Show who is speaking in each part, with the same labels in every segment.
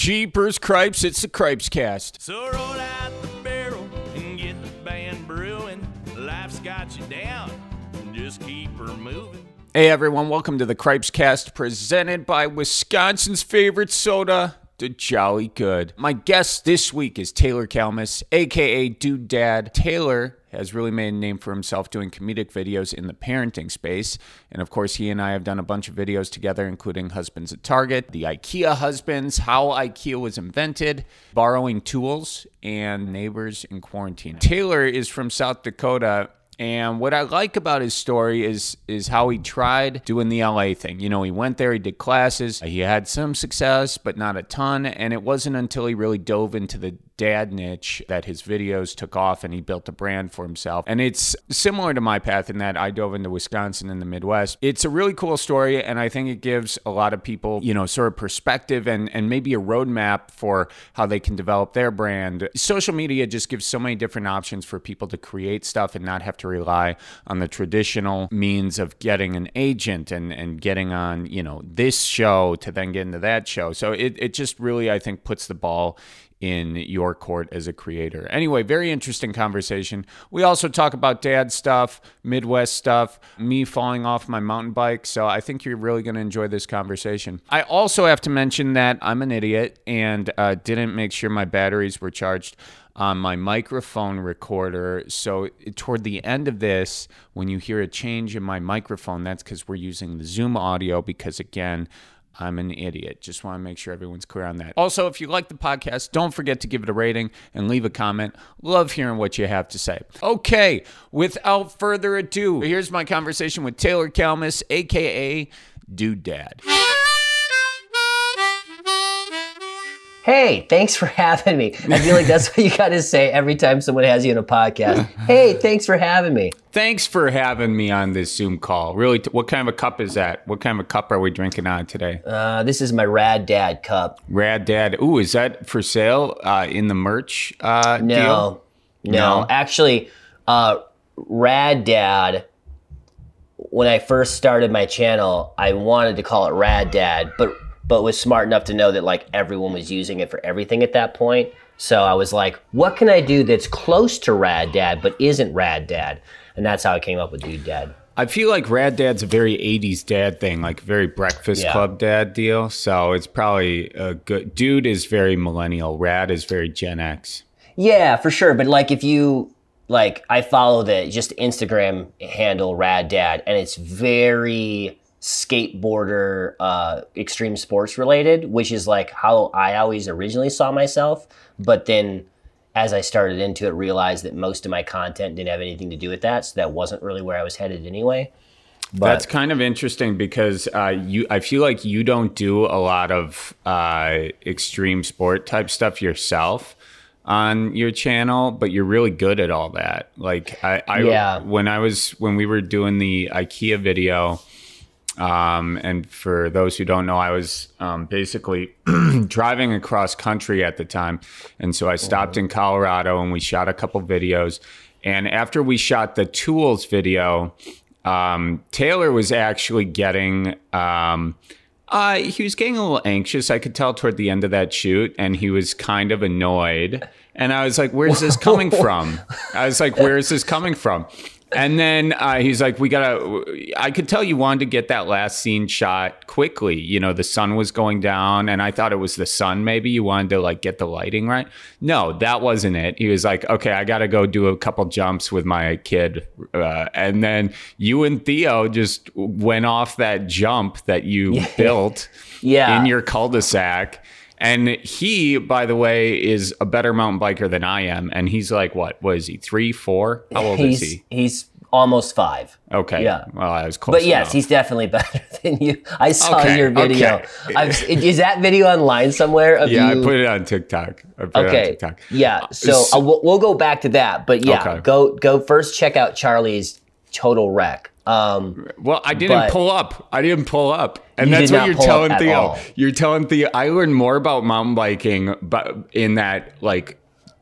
Speaker 1: Jeepers Cripes, it's the Cripes cast.
Speaker 2: So roll out the barrel and get the band brewing. Life's got you down, just keep her moving.
Speaker 1: Hey everyone, welcome to the Cripes cast presented by Wisconsin's favorite soda, the Jolly Good. My guest this week is Taylor Calmus, aka Dude Dad. Taylor has really made a name for himself doing comedic videos in the parenting space. And of course, he and I have done a bunch of videos together, including Husbands at Target, the IKEA Husbands, how IKEA was invented, borrowing tools, and neighbors in quarantine. Taylor is from South Dakota and what I like about his story is is how he tried doing the LA thing. You know, he went there, he did classes, he had some success, but not a ton. And it wasn't until he really dove into the dad niche that his videos took off and he built a brand for himself. And it's similar to my path in that I dove into Wisconsin in the Midwest. It's a really cool story, and I think it gives a lot of people, you know, sort of perspective and, and maybe a roadmap for how they can develop their brand. Social media just gives so many different options for people to create stuff and not have to rely on the traditional means of getting an agent and, and getting on, you know, this show to then get into that show. So it, it just really, I think, puts the ball in your court as a creator. Anyway, very interesting conversation. We also talk about dad stuff, Midwest stuff, me falling off my mountain bike. So I think you're really going to enjoy this conversation. I also have to mention that I'm an idiot and uh, didn't make sure my batteries were charged on my microphone recorder. So toward the end of this, when you hear a change in my microphone, that's because we're using the Zoom audio because again, I'm an idiot. Just want to make sure everyone's clear on that. Also, if you like the podcast, don't forget to give it a rating and leave a comment. Love hearing what you have to say. Okay, without further ado, here's my conversation with Taylor Calmus, aka Dude Dad.
Speaker 3: Hey, thanks for having me. I feel like that's what you got to say every time someone has you in a podcast. Hey, thanks for having me.
Speaker 1: Thanks for having me on this Zoom call. Really, t- what kind of a cup is that? What kind of a cup are we drinking on today?
Speaker 3: Uh, this is my Rad Dad cup.
Speaker 1: Rad Dad. Ooh, is that for sale uh, in the merch uh,
Speaker 3: No,
Speaker 1: deal?
Speaker 3: no,
Speaker 1: No?
Speaker 3: actually, uh, Rad Dad. When I first started my channel, I wanted to call it Rad Dad, but but was smart enough to know that like everyone was using it for everything at that point. So I was like, what can I do that's close to Rad Dad but isn't Rad Dad? And that's how I came up with Dude Dad.
Speaker 1: I feel like Rad Dad's a very 80s dad thing, like very Breakfast
Speaker 3: Yeah.
Speaker 1: Club dad deal. So it's probably a good. Dude is very millennial. Rad is very Gen X.
Speaker 3: Yeah, for sure. But like if you like I follow the just Instagram handle Rad Dad and it's very skateboarder uh extreme sports related, which is like how I always originally saw myself, but then as I started into it realized that most of my content didn't have anything to do with that, so that wasn't really where I was headed anyway. But
Speaker 1: That's kind of interesting because uh, you. I feel like you don't do a lot of uh, extreme sport type stuff yourself on your channel, but you're really good at all that. Like I, I
Speaker 3: Yeah.
Speaker 1: when I was when we were doing the IKEA video. Um, and for those who don't know, I was um, basically driving across country at the time. And so I stopped in Colorado and we shot a couple videos. And after we shot the tools video, um, Taylor was actually getting. Um, uh, he was getting a little anxious. I could tell toward the end of that shoot, and he was kind of annoyed. And I was like, "Where's this coming from?" I was like, "Where is this coming from?" And then uh, he's like, "We gotta." I could tell you wanted to get that last scene shot quickly. You know, the sun was going down, and I thought it was the sun. Maybe you wanted to like get the lighting right. No, that wasn't it. He was like, "Okay, I gotta go do a couple jumps with my kid," uh, and then you and Theo just went off that jump that you built
Speaker 3: Yeah.
Speaker 1: in your cul-de-sac. And he, by the way, is a better mountain biker than I am. And he's like, what? What is he? Three, four? How old
Speaker 3: he's
Speaker 1: is he?
Speaker 3: he's almost five.
Speaker 1: Okay.
Speaker 3: yeah.
Speaker 1: Well, I was close.
Speaker 3: But yes,
Speaker 1: enough.
Speaker 3: he's definitely better than you. I saw
Speaker 1: Okay,
Speaker 3: your video.
Speaker 1: okay.
Speaker 3: I've, is that video online somewhere? Of
Speaker 1: Yeah,
Speaker 3: you?
Speaker 1: I put it on TikTok. I put it on
Speaker 3: Okay.
Speaker 1: TikTok.
Speaker 3: Yeah. So
Speaker 1: s-
Speaker 3: uh, we'll, we'll go back to that. But yeah,
Speaker 1: Okay.
Speaker 3: go go first. Check out Charlie's Total Wreck. Um,
Speaker 1: Well, I didn't pull up. I didn't pull up. And that's what you're telling Theo.
Speaker 3: all.
Speaker 1: You're telling Theo I learned more about mountain biking but in that like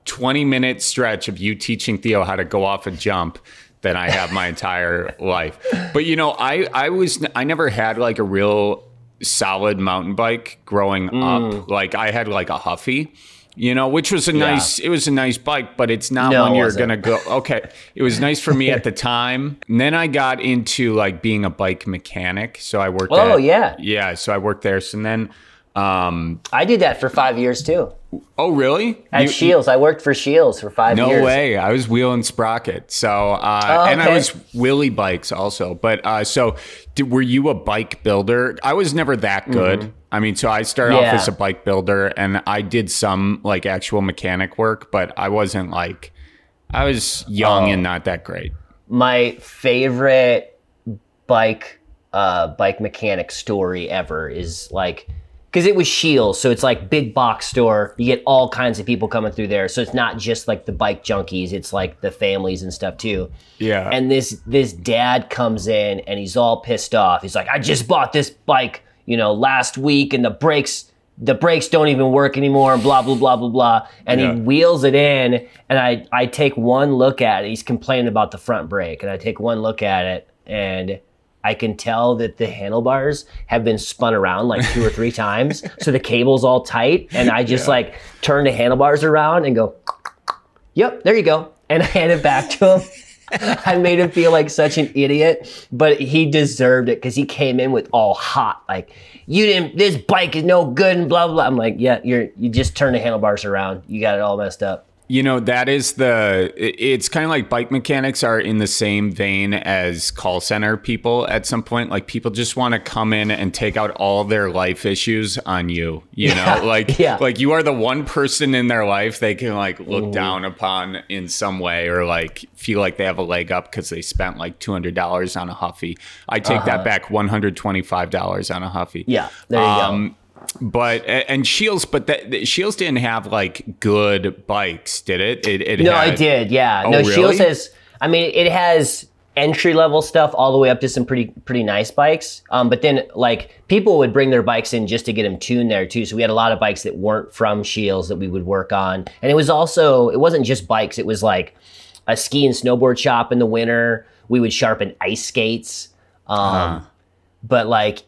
Speaker 1: 20 minute stretch of you teaching Theo how to go off a jump than I have my entire life. But you know, I I was I never had like a real solid mountain bike growing
Speaker 3: Mm.
Speaker 1: up. Like I had like a Huffy, you know, which was a nice it was a nice bike, but it's not
Speaker 3: No,
Speaker 1: one you're gonna go okay. It was nice for me at the time. And then I got into like being a bike mechanic. So I worked
Speaker 3: Oh,
Speaker 1: at-
Speaker 3: yeah.
Speaker 1: Yeah. So I worked there. So then um
Speaker 3: I did that for five years too.
Speaker 1: oh really?
Speaker 3: At
Speaker 1: You-
Speaker 3: Scheels, I worked for Scheels for five
Speaker 1: No
Speaker 3: years.
Speaker 1: No way. I was wheeling sprocket. So, uh,
Speaker 3: Oh,
Speaker 1: and I was Willie bikes also. But uh, so, did, were you a bike builder? I was never that good. I mean, so I started off
Speaker 3: Mm-hmm.
Speaker 1: As a bike builder, and I did some like actual mechanic work, but I wasn't like I was young
Speaker 3: Oh.
Speaker 1: and not that great.
Speaker 3: My favorite bike uh, bike mechanic story ever is like because it was Scheels, so it's like big box store. You get all kinds of people coming through there, so it's not just like the bike junkies; it's like the families and stuff too.
Speaker 1: Yeah.
Speaker 3: And this this dad comes in and he's all pissed off. He's like, I just bought this bike, you know, last week, and the brakes the brakes don't even work anymore, and blah blah blah blah blah. And
Speaker 1: Yeah.
Speaker 3: he wheels it in, and I I take one look at it. He's complaining about the front brake, and I take one look at it, and I can tell that the handlebars have been spun around like two or three times, so the cable's all tight, and I just
Speaker 1: Yeah.
Speaker 3: like turn the handlebars around and go, "Yep, there you go," and I hand it back to him. I made him feel like such an idiot, but he deserved it because he came in with all hot, like you didn't. This bike is no good, and blah blah. blah. I'm like, yeah, you're you just turn the handlebars around. You got it all messed up.
Speaker 1: You know, that is the, it's kind of like bike mechanics are in the same vein as call center people at some point. Like people just want to come in and take out all their life issues on you, you
Speaker 3: Yeah,
Speaker 1: know, like,
Speaker 3: yeah.
Speaker 1: like you are the one person in their life they can like look down upon in some way or like feel like they have a leg up because they spent like $200 on a Huffy. I take that back $125 on a Huffy.
Speaker 3: Uh-huh. Yeah, there you
Speaker 1: Um, but and Scheels, but that Scheels didn't have like good bikes, did it? It, it.
Speaker 3: No,
Speaker 1: had,
Speaker 3: I did. Yeah.
Speaker 1: Oh,
Speaker 3: no,
Speaker 1: really?
Speaker 3: Scheels has. I mean, it has entry level stuff all the way up to some pretty pretty nice bikes. Um, but then like people would bring their bikes in just to get them tuned there too. So we had a lot of bikes that weren't from Scheels that we would work on, and it was also it wasn't just bikes. It was like a ski and snowboard shop in the winter. We would sharpen ice skates. Um, but like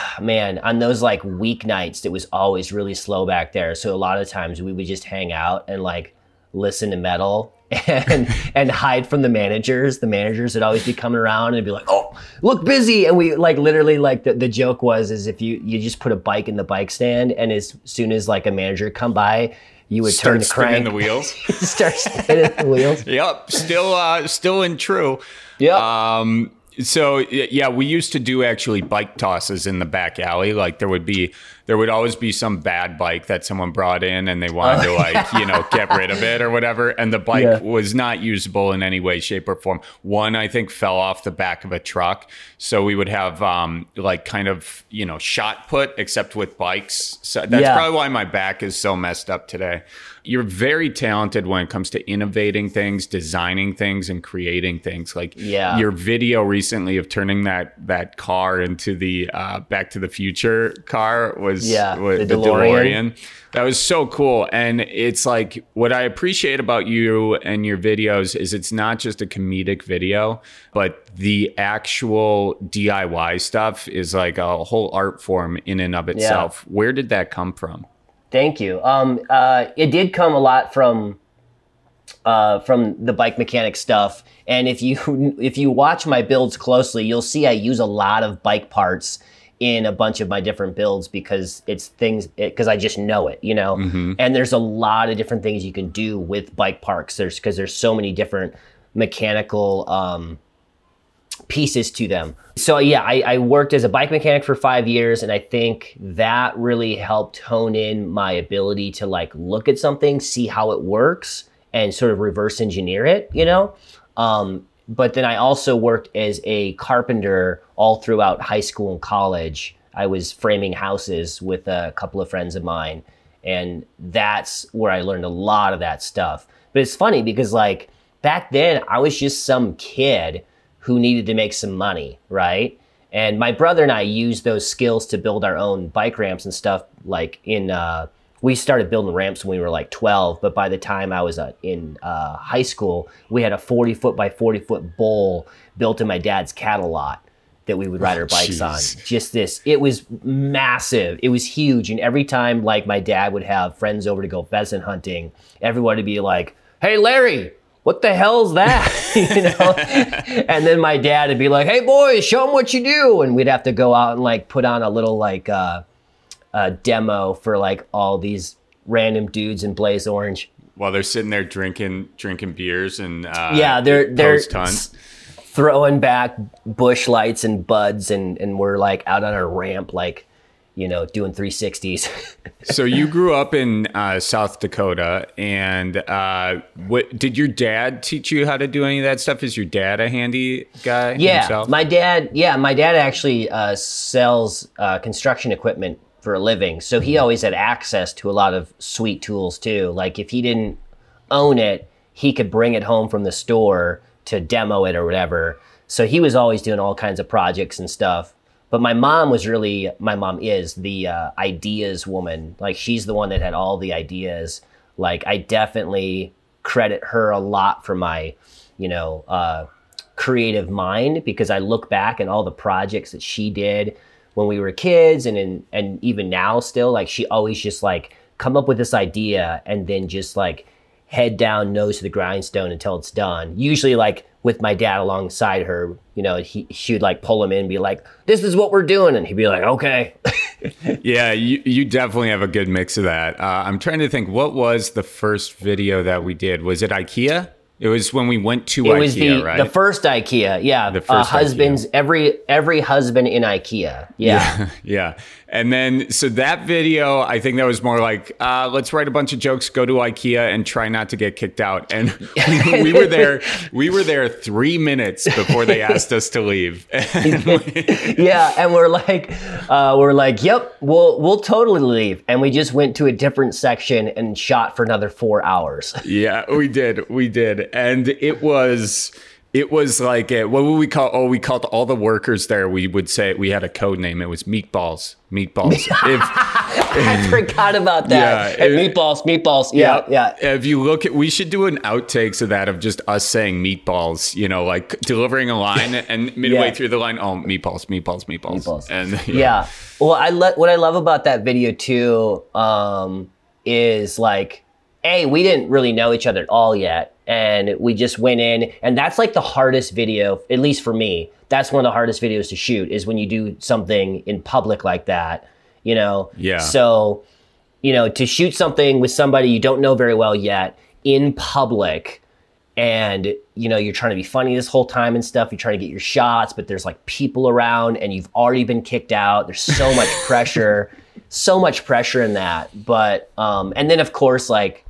Speaker 3: man on those like weeknights it was always really slow back there. So a lot of times we would just hang out and like listen to metal and and hide from the managers. The managers would always be coming around and be like oh look busy. And we like literally like the, the joke was is if you you just put a bike in the bike stand and as soon as like a manager come by you would turn the crank.
Speaker 1: the wheels.
Speaker 3: start spinning the wheels.
Speaker 1: Yep, still uh, still in true.
Speaker 3: yeah
Speaker 1: Um, so yeah, we used to do actually bike tosses in the back alley. Like there would be, there would always be some bad bike that someone brought in and they wanted to like, you know, get rid of it or whatever. And the bike
Speaker 3: Yeah.
Speaker 1: was not usable in any way, shape, or form. One, I think, fell off the back of a truck. So we would have um, like kind of, you know, shot put except with bikes. So that's
Speaker 3: Yeah.
Speaker 1: probably why my back is so messed up today. You're very talented when it comes to innovating things, designing things, and creating things. Like
Speaker 3: Yeah.
Speaker 1: your video recently of turning that that car into the uh, Back to the Future car was
Speaker 3: Yeah,
Speaker 1: wa-
Speaker 3: the
Speaker 1: the,
Speaker 3: DeLorean.
Speaker 1: DeLorean. That was so cool. And it's like what I appreciate about you and your videos is it's not just a comedic video, but the actual DIY stuff is like a whole art form in and of itself. Where did that come from?
Speaker 3: Thank you. Um, uh, it did come a lot from uh, from the bike mechanic stuff, and if you if you watch my builds closely, you'll see I use a lot of bike parts in a bunch of my different builds because it's things because I just know it, you know. And there's a lot of different things you can do with bike parts. There's because there's so many different mechanical. Um, pieces to them. So yeah, I, I worked as a bike mechanic for five years, and I think that really helped hone in my ability to like look at something, see how it works, and sort of reverse engineer it. You know. Um, but then I also worked as a carpenter all throughout high school and college. I was framing houses with a couple of friends of mine, and that's where I learned a lot of that stuff. But it's funny because like back then I was just some kid who needed to make some money, right? And my brother and I used those skills to build our own bike ramps and stuff. Like in, uh, we started building ramps when we were like 12, but by the time I was uh, in uh, high school, we had a 40 foot by 40 foot bowl built in my dad's cattle lot. that we would ride our bikes on. Just this, it was massive. It was huge, and every time like my dad would have friends over to go pheasant hunting, everyone would be like, "Hey, Larry." What the hell's that? you know, and then my dad would be like, "Hey, boys, show them what you do," and we'd have to go out and like put on a little like uh, uh, demo for like all these random dudes in Blaze Orange.
Speaker 1: While they're sitting there drinking drinking beers and uh,
Speaker 3: Yeah, they're they're
Speaker 1: post hunt.
Speaker 3: s- throwing back Busch Lights and buds, and and we're like out on a ramp, like you know, doing 360s.
Speaker 1: So you grew up in uh, South Dakota, and uh, what did your dad teach you how to do any of that stuff? Is your dad a handy guy?
Speaker 3: yeah,
Speaker 1: himself?
Speaker 3: my dad. Yeah, my dad actually uh, sells uh, construction equipment for a living, so he always had access to a lot of sweet tools too. Like if he didn't own it, he could bring it home from the store to demo it or whatever. So he was always doing all kinds of projects and stuff. But my mom was really, my mom is the uh, ideas woman. Like she's the one that had all the ideas. Like I definitely credit her a lot for my, you know, uh, creative mind because I look back and all the projects that she did when we were kids and in, and even now still like she always just like come up with this idea and then just like head down nose to the grindstone until it's done usually like with my dad alongside her you know he she would like pull him in and be like this is what we're doing and he'd be like okay
Speaker 1: Yeah, you, you definitely have a good mix of that. Uh, I'm trying to think, what was the first video that we did? Was it IKEA? It was when we went to
Speaker 3: it
Speaker 1: IKEA,
Speaker 3: was the
Speaker 1: right?
Speaker 3: the first ikea yeah
Speaker 1: The
Speaker 3: uh,
Speaker 1: first IKEA.
Speaker 3: husbands every every husband in ikea yeah
Speaker 1: yeah. And then, so that video, I think that was more like, uh, let's write a bunch of jokes, go to IKEA, and try not to get kicked out. And we were there. We were there three minutes before they asked us to leave.
Speaker 3: yeah, and we're like, uh, we're like, yep, we'll we'll totally leave, and we just went to a different section and shot for another four hours.
Speaker 1: yeah, we did. We did. And it was. It was like a, what would we call? Oh, we called all the workers there. We would say we had a code name. It was meatballs. Meatballs. if,
Speaker 3: I forgot about that.
Speaker 1: Yeah, it-
Speaker 3: meatballs, meatballs. Yeah, yeah.
Speaker 1: If you look at, we should do an outtakes of that of just us saying meatballs. You know, like delivering a line, and midway
Speaker 3: Yeah.
Speaker 1: through the line, oh, meatballs, meatballs, meatballs,
Speaker 3: Meatballs.
Speaker 1: and
Speaker 3: yeah. Well, I le- what I love about that video too um, is like, a we didn't really know each other at all yet, and we just went in, and that's like the hardest video, at least for me. That's one of the hardest videos to shoot is when you do something in public like that. You know.
Speaker 1: Yeah.
Speaker 3: So, you know, to shoot something with somebody you don't know very well yet in public and you know you're trying to be funny this whole time and stuff you're trying to get your shots but there's like people around and you've already been kicked out there's so much pressure so much pressure in that but um and then of course like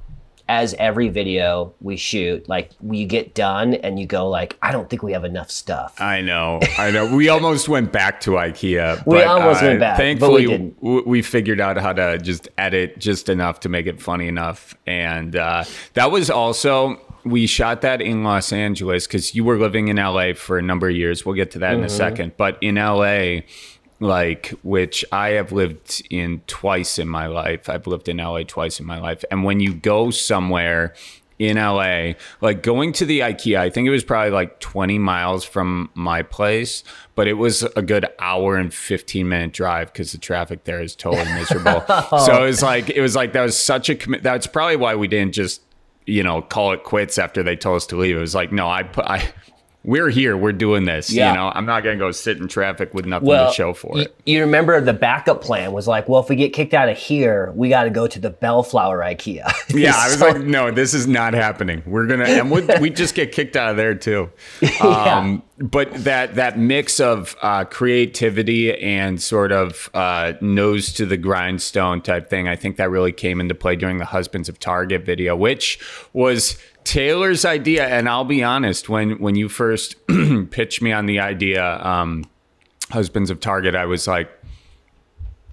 Speaker 3: as every video we shoot like we get done and you go like i don't think we have enough stuff
Speaker 1: I know, I know. We almost went back to IKEA.
Speaker 3: We
Speaker 1: but,
Speaker 3: almost
Speaker 1: uh,
Speaker 3: went back, but
Speaker 1: Thankfully,
Speaker 3: we didn't.
Speaker 1: w- we figured out how to just edit just enough to make it funny enough, and uh, that was also. We shot that in Los Angeles because you were living in LA for a number of years. We'll get to that
Speaker 3: Mm-hmm.
Speaker 1: in a second. But in LA, like which I have lived in twice in my life. I've lived in LA twice in my life. And when you go somewhere in LA, like going to the IKEA, I think it was probably like 20 miles from my place, but it was a good hour and 15 minute drive because the traffic there is totally miserable. Oh. so it was like, it was like, that was such a commit. That's probably why we didn't just, you know, call it quits after they told us to leave. It was like, no, I put, I, we're here. We're doing this.
Speaker 3: Yeah.
Speaker 1: You know, I'm not going to go sit in traffic with nothing
Speaker 3: well
Speaker 1: to show for
Speaker 3: y-
Speaker 1: it.
Speaker 3: you remember the backup plan was like well if we get kicked out of here we got to go to the bellflower ikea
Speaker 1: Yeah, I was like, no, this is not happening. We're gonna, and we we just get kicked out of there too. Um, But that that mix of uh, creativity and sort of uh, nose to the grindstone type thing, I think that really came into play during the Husbands of Target video, which was Taylor's idea. And I'll be honest, when when you first pitched me on the idea, um, Husbands of Target, I was like,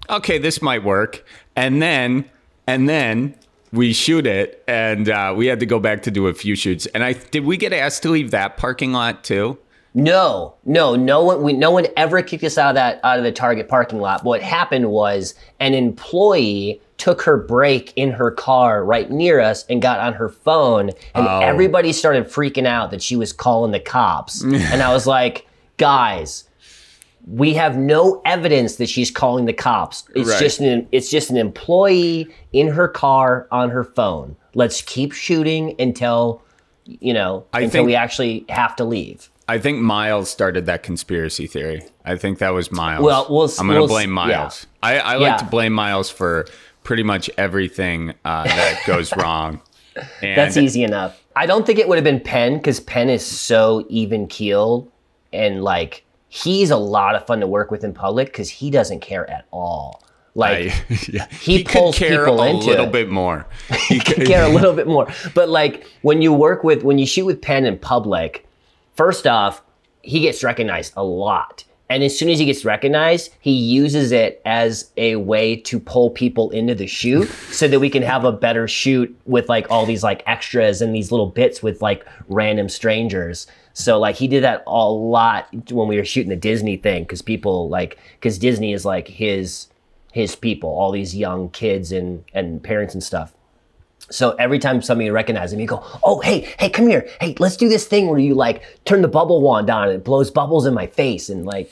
Speaker 1: okay, this might work. And then, and then we shoot it, and uh, we had to go back to do a few shoots. And I did we get asked to leave that parking lot too?
Speaker 3: No, no, no one. We, no one ever kicked us out of that out of the Target parking lot. What happened was an employee took her break in her car right near us and got on her phone, and
Speaker 1: Oh.
Speaker 3: everybody started freaking out that she was calling the cops. and I was like, guys. we have no evidence that she's calling the cops. It's
Speaker 1: Right.
Speaker 3: just an it's just an employee in her car on her phone. Let's keep shooting until you know
Speaker 1: I
Speaker 3: until
Speaker 1: think-
Speaker 3: we actually have to leave.
Speaker 1: I think Miles started that conspiracy theory. I think that was Miles.
Speaker 3: Well, we'll-
Speaker 1: I'm going to
Speaker 3: we'll-
Speaker 1: blame
Speaker 3: yeah.
Speaker 1: Miles. I, I like
Speaker 3: Yeah.
Speaker 1: to blame Miles for pretty much everything uh, that goes wrong. And
Speaker 3: That's easy enough. I don't think it would have been Penn because Penn is so even keeled and like he's a lot of fun to work with in public because he doesn't care at all. Like
Speaker 1: I, yeah.
Speaker 3: he
Speaker 1: could
Speaker 3: pulls
Speaker 1: care
Speaker 3: people
Speaker 1: a
Speaker 3: into
Speaker 1: little
Speaker 3: it.
Speaker 1: bit more. He could,
Speaker 3: care a little bit more. But like when you work with when you shoot with Penn in public, first off, he gets recognized a lot. And as soon as he gets recognized, he uses it as a way to pull people into the shoot so that we can have a better shoot with like all these like extras and these little bits with like random strangers. So like he did that a lot when we were shooting the Disney thing because people like because Disney is like his his people, all these young kids and and parents and stuff. So every time somebody recognizes him, you go, "Oh, hey, hey, come here. Hey, let's do this thing where you like turn the bubble wand on and it blows bubbles in my face." And like,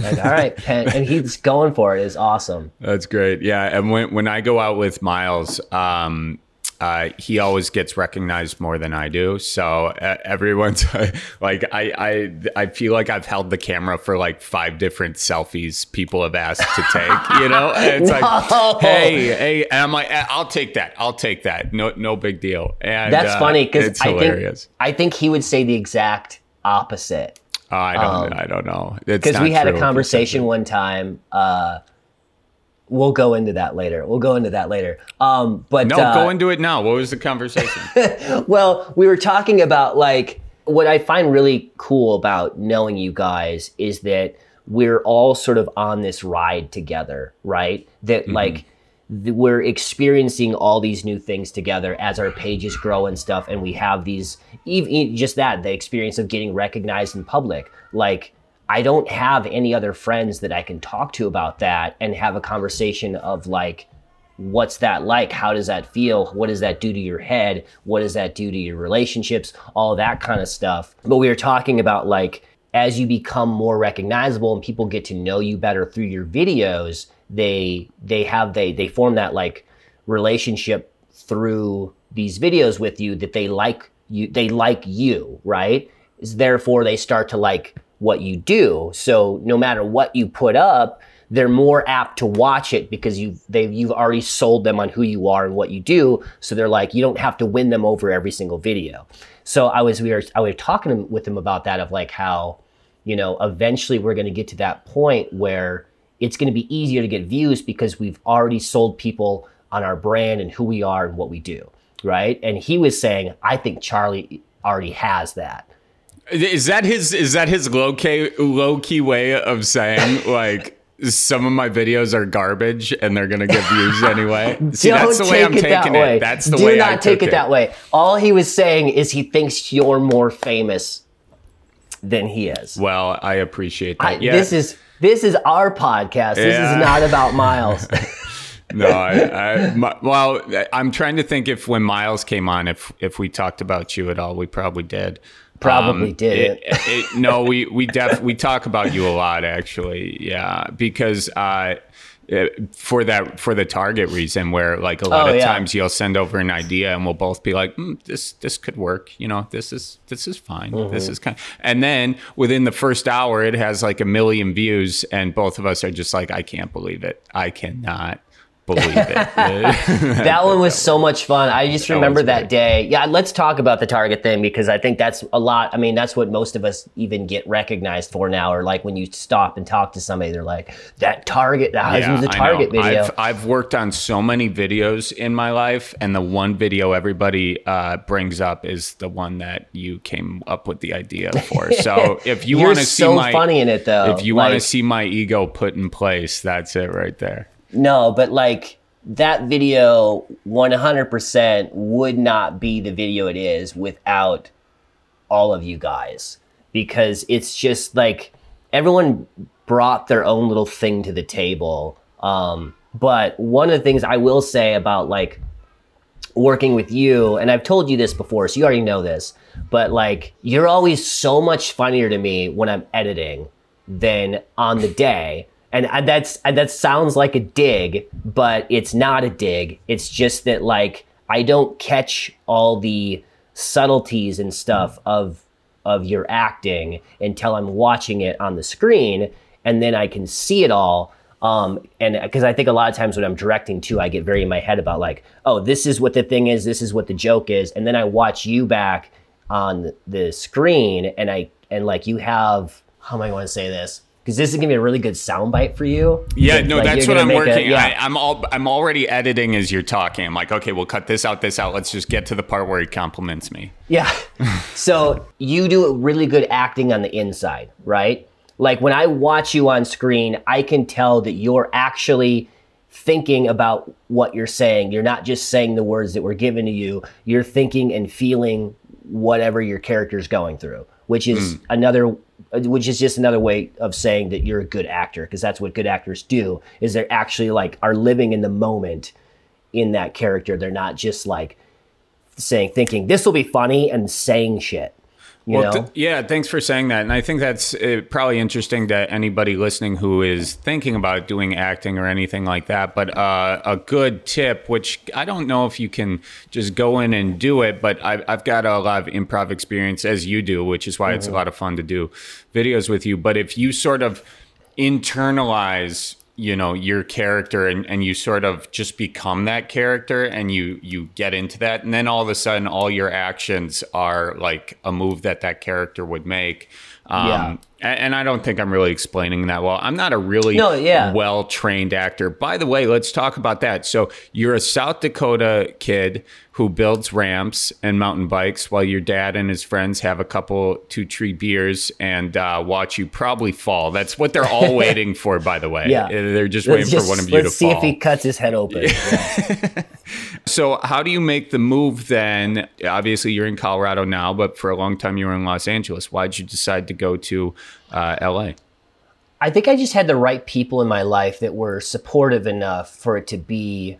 Speaker 3: like all right, Penn, and he's going for it. Is awesome.
Speaker 1: That's great. Yeah, and when when I go out with Miles, um, uh, he always gets recognized more than I do. So uh, everyone's like, I, I I feel like I've held the camera for like five different selfies people have asked to take. You know, and it's
Speaker 3: No.
Speaker 1: like, hey, hey, and I'm like, "Eh, I'll take that. I'll take that. No, no big deal. And
Speaker 3: That's
Speaker 1: uh,
Speaker 3: funny because
Speaker 1: it's
Speaker 3: I
Speaker 1: hilarious.
Speaker 3: think I think he would say the exact opposite.
Speaker 1: Oh, I don't. I don't know.
Speaker 3: Because we had a conversation one time. Uh, we'll go into that later. We'll go into that later. Um, but
Speaker 1: No,
Speaker 3: uh,
Speaker 1: go into it now. What was the conversation?
Speaker 3: well, we were talking about like what I find really cool about knowing you guys is that we're all sort of on this ride together, right? That like th- we're experiencing all these new things together as our pages grow and stuff, and we have these even just that the experience of getting recognized in public, like. I don't have any other friends that I can talk to about that and have a conversation of like, what's that like? How does that feel? What does that do to your head? What does that do to your relationships? All that kind of stuff. But we were talking about like as you become more recognizable and people get to know you better through your videos they they have they they form that like relationship through these videos with you that they like you they like you right? Therefore they start to like what you do so no matter what you put up they're more apt to watch it because you've you've already sold them on who you are and what you do. So they're like, you don't have to win them over every single video. So I was we were I was talking with them about that of like how, you know, eventually we're going to get to that point where it's going to be easier to get views because we've already sold people on our brand and who we are and what we do, right? And he was saying, I think Charlie already has that.
Speaker 1: Is that his? Is that his low key low key way of saying like some of my videos are garbage and they're gonna get views anyway? See,
Speaker 3: Don't
Speaker 1: that's the way I'm
Speaker 3: it that
Speaker 1: taking
Speaker 3: way.
Speaker 1: it. That's the
Speaker 3: Do
Speaker 1: way Do
Speaker 3: not
Speaker 1: I
Speaker 3: take
Speaker 1: took
Speaker 3: it, that way. All he was saying is he thinks you're more famous than he is.
Speaker 1: Well, I appreciate that.
Speaker 3: I-
Speaker 1: yeah.
Speaker 3: This is this is our podcast. This
Speaker 1: Yeah.
Speaker 3: is not about Miles.
Speaker 1: no, I, I my, well, I'm trying to think if when Miles came on, if if we talked about you at all, we probably did. Um,
Speaker 3: Probably didn't.
Speaker 1: It, it, no, we we def we talk about you a lot actually. Yeah, because uh, uh, for that for the target reason, where like a lot
Speaker 3: Oh,
Speaker 1: of
Speaker 3: yeah.
Speaker 1: times you'll send over an idea and we'll both be like, mm, this this could work. You know, this is this is fine. This
Speaker 3: Mm-hmm.
Speaker 1: is kind. And then within the first hour, it has like a million views, and both of us are just like, I can't believe it. I cannot believe it.
Speaker 3: that one was so much fun. I just remember that
Speaker 1: great.
Speaker 3: day. Yeah, let's talk about the Target thing because I think that's a lot. I mean, that's what most of us even get recognized for now. Or like when you stop and talk to somebody, they're like, "That Target, that was the Target video."
Speaker 1: I've, I've worked on so many videos in my life, and the one video everybody uh, brings up is the one that you came up with the idea for. So if you want to see my
Speaker 3: funny in it, though.
Speaker 1: if you want to see my ego put in place, that's it right there.
Speaker 3: No, but like that video 100% would not be the video it is without all of you guys because it's just like everyone brought their own little thing to the table. Um, but one of the things I will say about like working with you, and I've told you this before, so you already know this, but like you're always so much funnier to me when I'm editing than on the day. And that's that sounds like a dig, but it's not a dig. It's just that like I don't catch all the subtleties and stuff of of your acting until I'm watching it on the screen, and then I can see it all. Um, and because I think a lot of times when I'm directing too, I get very in my head about like, oh, this is what the thing is, this is what the joke is, and then I watch you back on the screen, and I and like you have how am I going to say this? Because this is gonna be a really good soundbite for you.
Speaker 1: Yeah, no,
Speaker 3: like,
Speaker 1: that's what I'm
Speaker 3: make a-
Speaker 1: working.
Speaker 3: yeah.
Speaker 1: I, I'm all I'm already editing as you're talking. I'm like, okay, we'll cut this out, this out. Let's just get to the part where he compliments me.
Speaker 3: Yeah. so you do a really good acting on the inside, right? Like when I watch you on screen, I can tell that you're actually thinking about what you're saying. You're not just saying the words that were given to you. You're thinking and feeling whatever your character's going through, which is mm. another Uh, which is just another way of saying that you're a good actor because that's what good actors do is they're actually like are living in the moment in that character. They're not just like saying thinking this will be funny and saying shit. You
Speaker 1: Well, th- yeah, thanks for saying that. And I think that's uh, probably interesting to anybody listening who is thinking about doing acting or anything like that. But uh, a good tip, which I don't know if you can just go in and do it, but I've, I've got a lot of improv experience as you do, which is why it's a lot of fun to do videos with you. But if you sort of internalize you know your character and, and you sort of just become that character and you you get into that and then all of a sudden all your actions are like a move that that character would make um
Speaker 3: Yeah.
Speaker 1: a- and, I don't think I'm really explaining that well. I'm not a really
Speaker 3: No, yeah.
Speaker 1: well trained actor. By the way, let's talk about that. So you're a South Dakota kid who builds ramps and mountain bikes while your dad and his friends have a couple two tree beers and uh, watch you probably fall. That's what they're all waiting for, by the way.
Speaker 3: Yeah.
Speaker 1: Uh, They're just
Speaker 3: let's
Speaker 1: waiting
Speaker 3: just,
Speaker 1: for one of you to fall.
Speaker 3: let's see if he cuts his head open. Yeah.
Speaker 1: So, how do you make the move then? Obviously, you're in Colorado now, but for a long time you were in Los Angeles. Why'd you decide to go to uh, LA?
Speaker 3: I think I just had the right people in my life that were supportive enough for it to be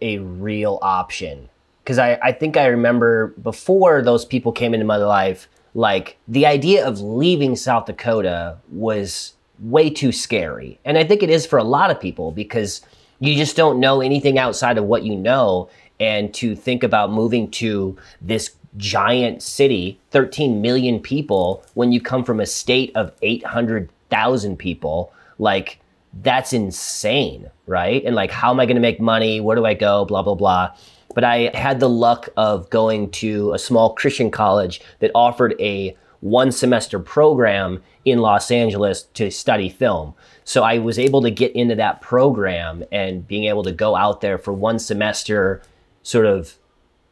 Speaker 3: a real option. Because I, I think I remember before those people came into my life, like the idea of leaving South Dakota was way too scary. And I think it is for a lot of people because you just don't know anything outside of what you know. And to think about moving to this giant city, 13 million people, when you come from a state of 800,000 people, like that's insane, right? And like, how am I going to make money? Where do I go? Blah, blah, blah. But I had the luck of going to a small Christian college that offered a one semester program in Los Angeles to study film. So I was able to get into that program and being able to go out there for one semester, sort of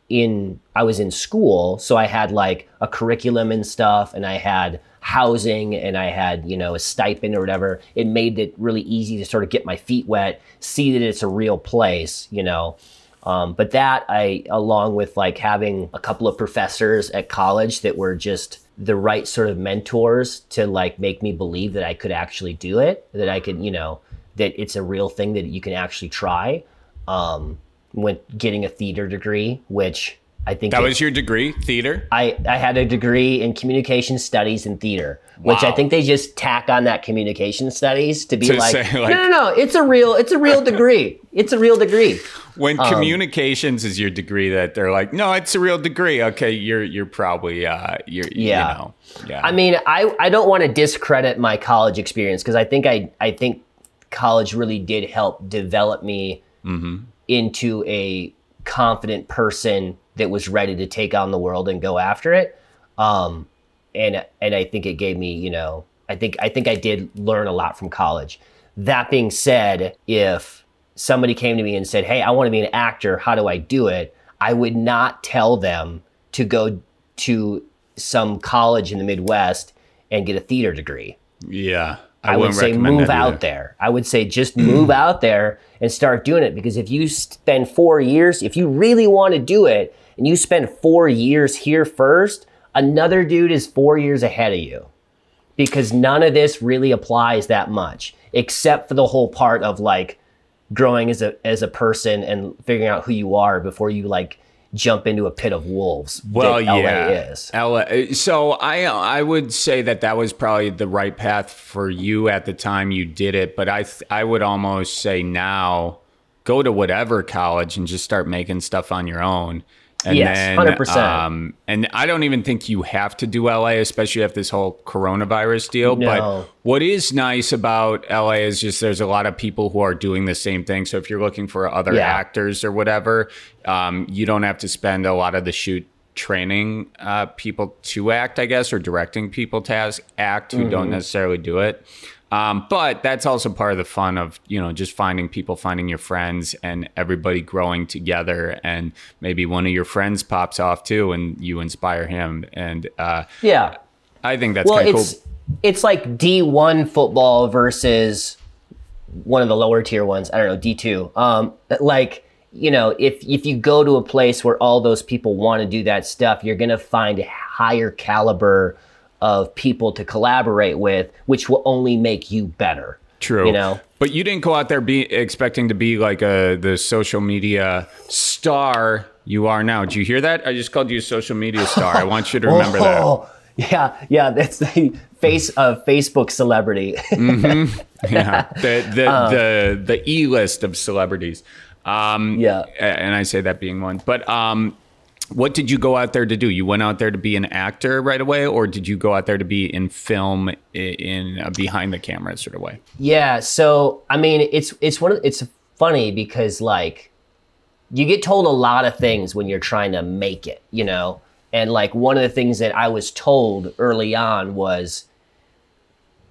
Speaker 3: in I was in school, so I had like a curriculum and stuff, and I had housing, and I had you know a stipend or whatever. It made it really easy to sort of get my feet wet, see that it's a real place, you know. Um, but that I, along with like having a couple of professors at college that were just the right sort of mentors to like make me believe that I could actually do it, that I could, you know, that it's a real thing that you can actually try. Um, went getting a theater degree, which I think
Speaker 1: That
Speaker 3: it-
Speaker 1: was your degree, theater?
Speaker 3: I, I had a degree in communication studies and theater, which I think they just tack on that communication studies to be
Speaker 1: To
Speaker 3: like,
Speaker 1: like-
Speaker 3: no, no, no, it's a real, it's a real degree. It's a real degree.
Speaker 1: When
Speaker 3: Um,
Speaker 1: communications is your degree, that they're like, no, it's a real degree. Okay, you're you're probably uh, you're
Speaker 3: Yeah.
Speaker 1: you know, yeah.
Speaker 3: I mean, I, I don't want to discredit my college experience because I think I, I think college really did help develop me into a confident person that was ready to take on the world and go after it. Um, and and I think it gave me, you know, I think I think I did learn a lot from college. That being said, if somebody came to me and said, "Hey, I want to be an actor. How do I do it?" I would not tell them to go to some college in the Midwest and get a theater degree.
Speaker 1: yeah.
Speaker 3: I, would
Speaker 1: wouldn't
Speaker 3: say move out there. I would say just move out there and start doing it because if you spend four years, if you really want to do it and you spend four years here first, another dude is four years ahead of you because none of this really applies that much except for the whole part of like growing as a as a person and figuring out who you are before you like jump into a pit of wolves.
Speaker 1: Well,
Speaker 3: LA
Speaker 1: yeah.
Speaker 3: is.
Speaker 1: LA. Uh, so I uh, I would say that that was probably the right path for you at the time you did it. But I I would almost say now go to whatever college and just start making stuff on your own. And
Speaker 3: Yes,
Speaker 1: then,
Speaker 3: 100%.
Speaker 1: Um, and I don't even think you have to do LA, especially if this whole coronavirus deal.
Speaker 3: No.
Speaker 1: But what is nice about LA is just there's a lot of people who are doing the same thing. So if you're looking for other
Speaker 3: Yeah.
Speaker 1: actors or whatever, um, you don't have to spend a lot of the shoot training uh, people to act, I guess, or directing people to as- act who don't necessarily do it. Um, but that's also part of the fun of you know just finding people, finding your friends, and everybody growing together. And maybe one of your friends pops off too, and you inspire him. And uh,
Speaker 3: Yeah.
Speaker 1: I think that's
Speaker 3: Well,
Speaker 1: kind of
Speaker 3: it's
Speaker 1: cool.
Speaker 3: it's like D1 football versus one of the lower tier ones. I don't know D2. Um, like you know, if if you go to a place where all those people want to do that stuff, you're gonna find higher caliber of people to collaborate with, which will only make you better.
Speaker 1: True.
Speaker 3: You know.
Speaker 1: But you didn't go out there be expecting to be like a the social media star you are now. Did you hear that? I just called you a social media star. I want you to remember that.
Speaker 3: Oh, yeah, yeah. That's the face of Facebook celebrity.
Speaker 1: Yeah. The the
Speaker 3: Um,
Speaker 1: the the E list of celebrities. Um
Speaker 3: Yeah.
Speaker 1: and I say that being one. But um what did you go out there to do? You went out there to be an actor right away, or did you go out there to be in film in a behind the camera sort of way?
Speaker 3: Yeah, so I mean, it's it's one of it's funny because like you get told a lot of things when you're trying to make it, you know. And like one of the things that I was told early on was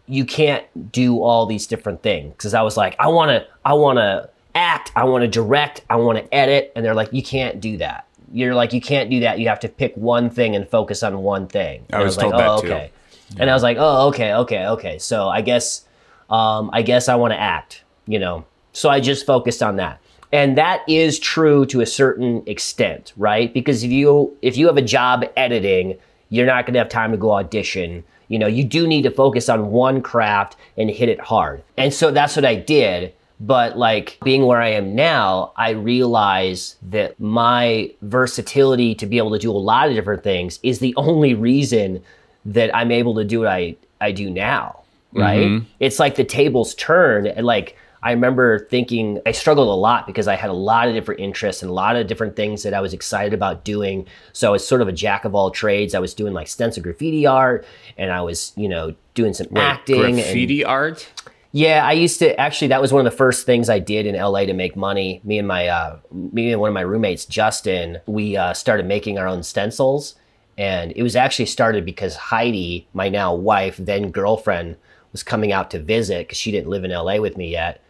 Speaker 3: you can't do all these different things because I was like, I want to I want to act, I want to direct, I want to edit, and they're like, you can't do that. You're like, you can't do that. You have to pick one thing and focus on one thing. And
Speaker 1: I was told
Speaker 3: like,
Speaker 1: that
Speaker 3: oh,
Speaker 1: too.
Speaker 3: okay. And I was like, oh, okay, okay, okay. So I guess, um, I guess I want to act, you know. So I just focused on that, and that is true to a certain extent, right? Because if you if you have a job editing, you're not going to have time to go audition. You know, you do need to focus on one craft and hit it hard. And so that's what I did. But like being where I am now, I realize that my versatility to be able to do a lot of different things is the only reason that I'm able to do what I, I do now. Right. Mm-hmm. It's like the tables turn. And like, I remember thinking I struggled a lot because I had a lot of different interests and a lot of different things that I was excited about doing. So I was sort of a jack of all trades. I was doing like stencil graffiti art and I was, you know, doing some acting. and-
Speaker 1: Graffiti art?
Speaker 3: Yeah, I used to actually. That was one of the first things I did in LA to make money. Me and my, uh, me and one of my roommates, Justin, we uh, started making our own stencils, and it was actually started because Heidi, my now wife, then girlfriend, was coming out to visit because she didn't live in LA with me yet,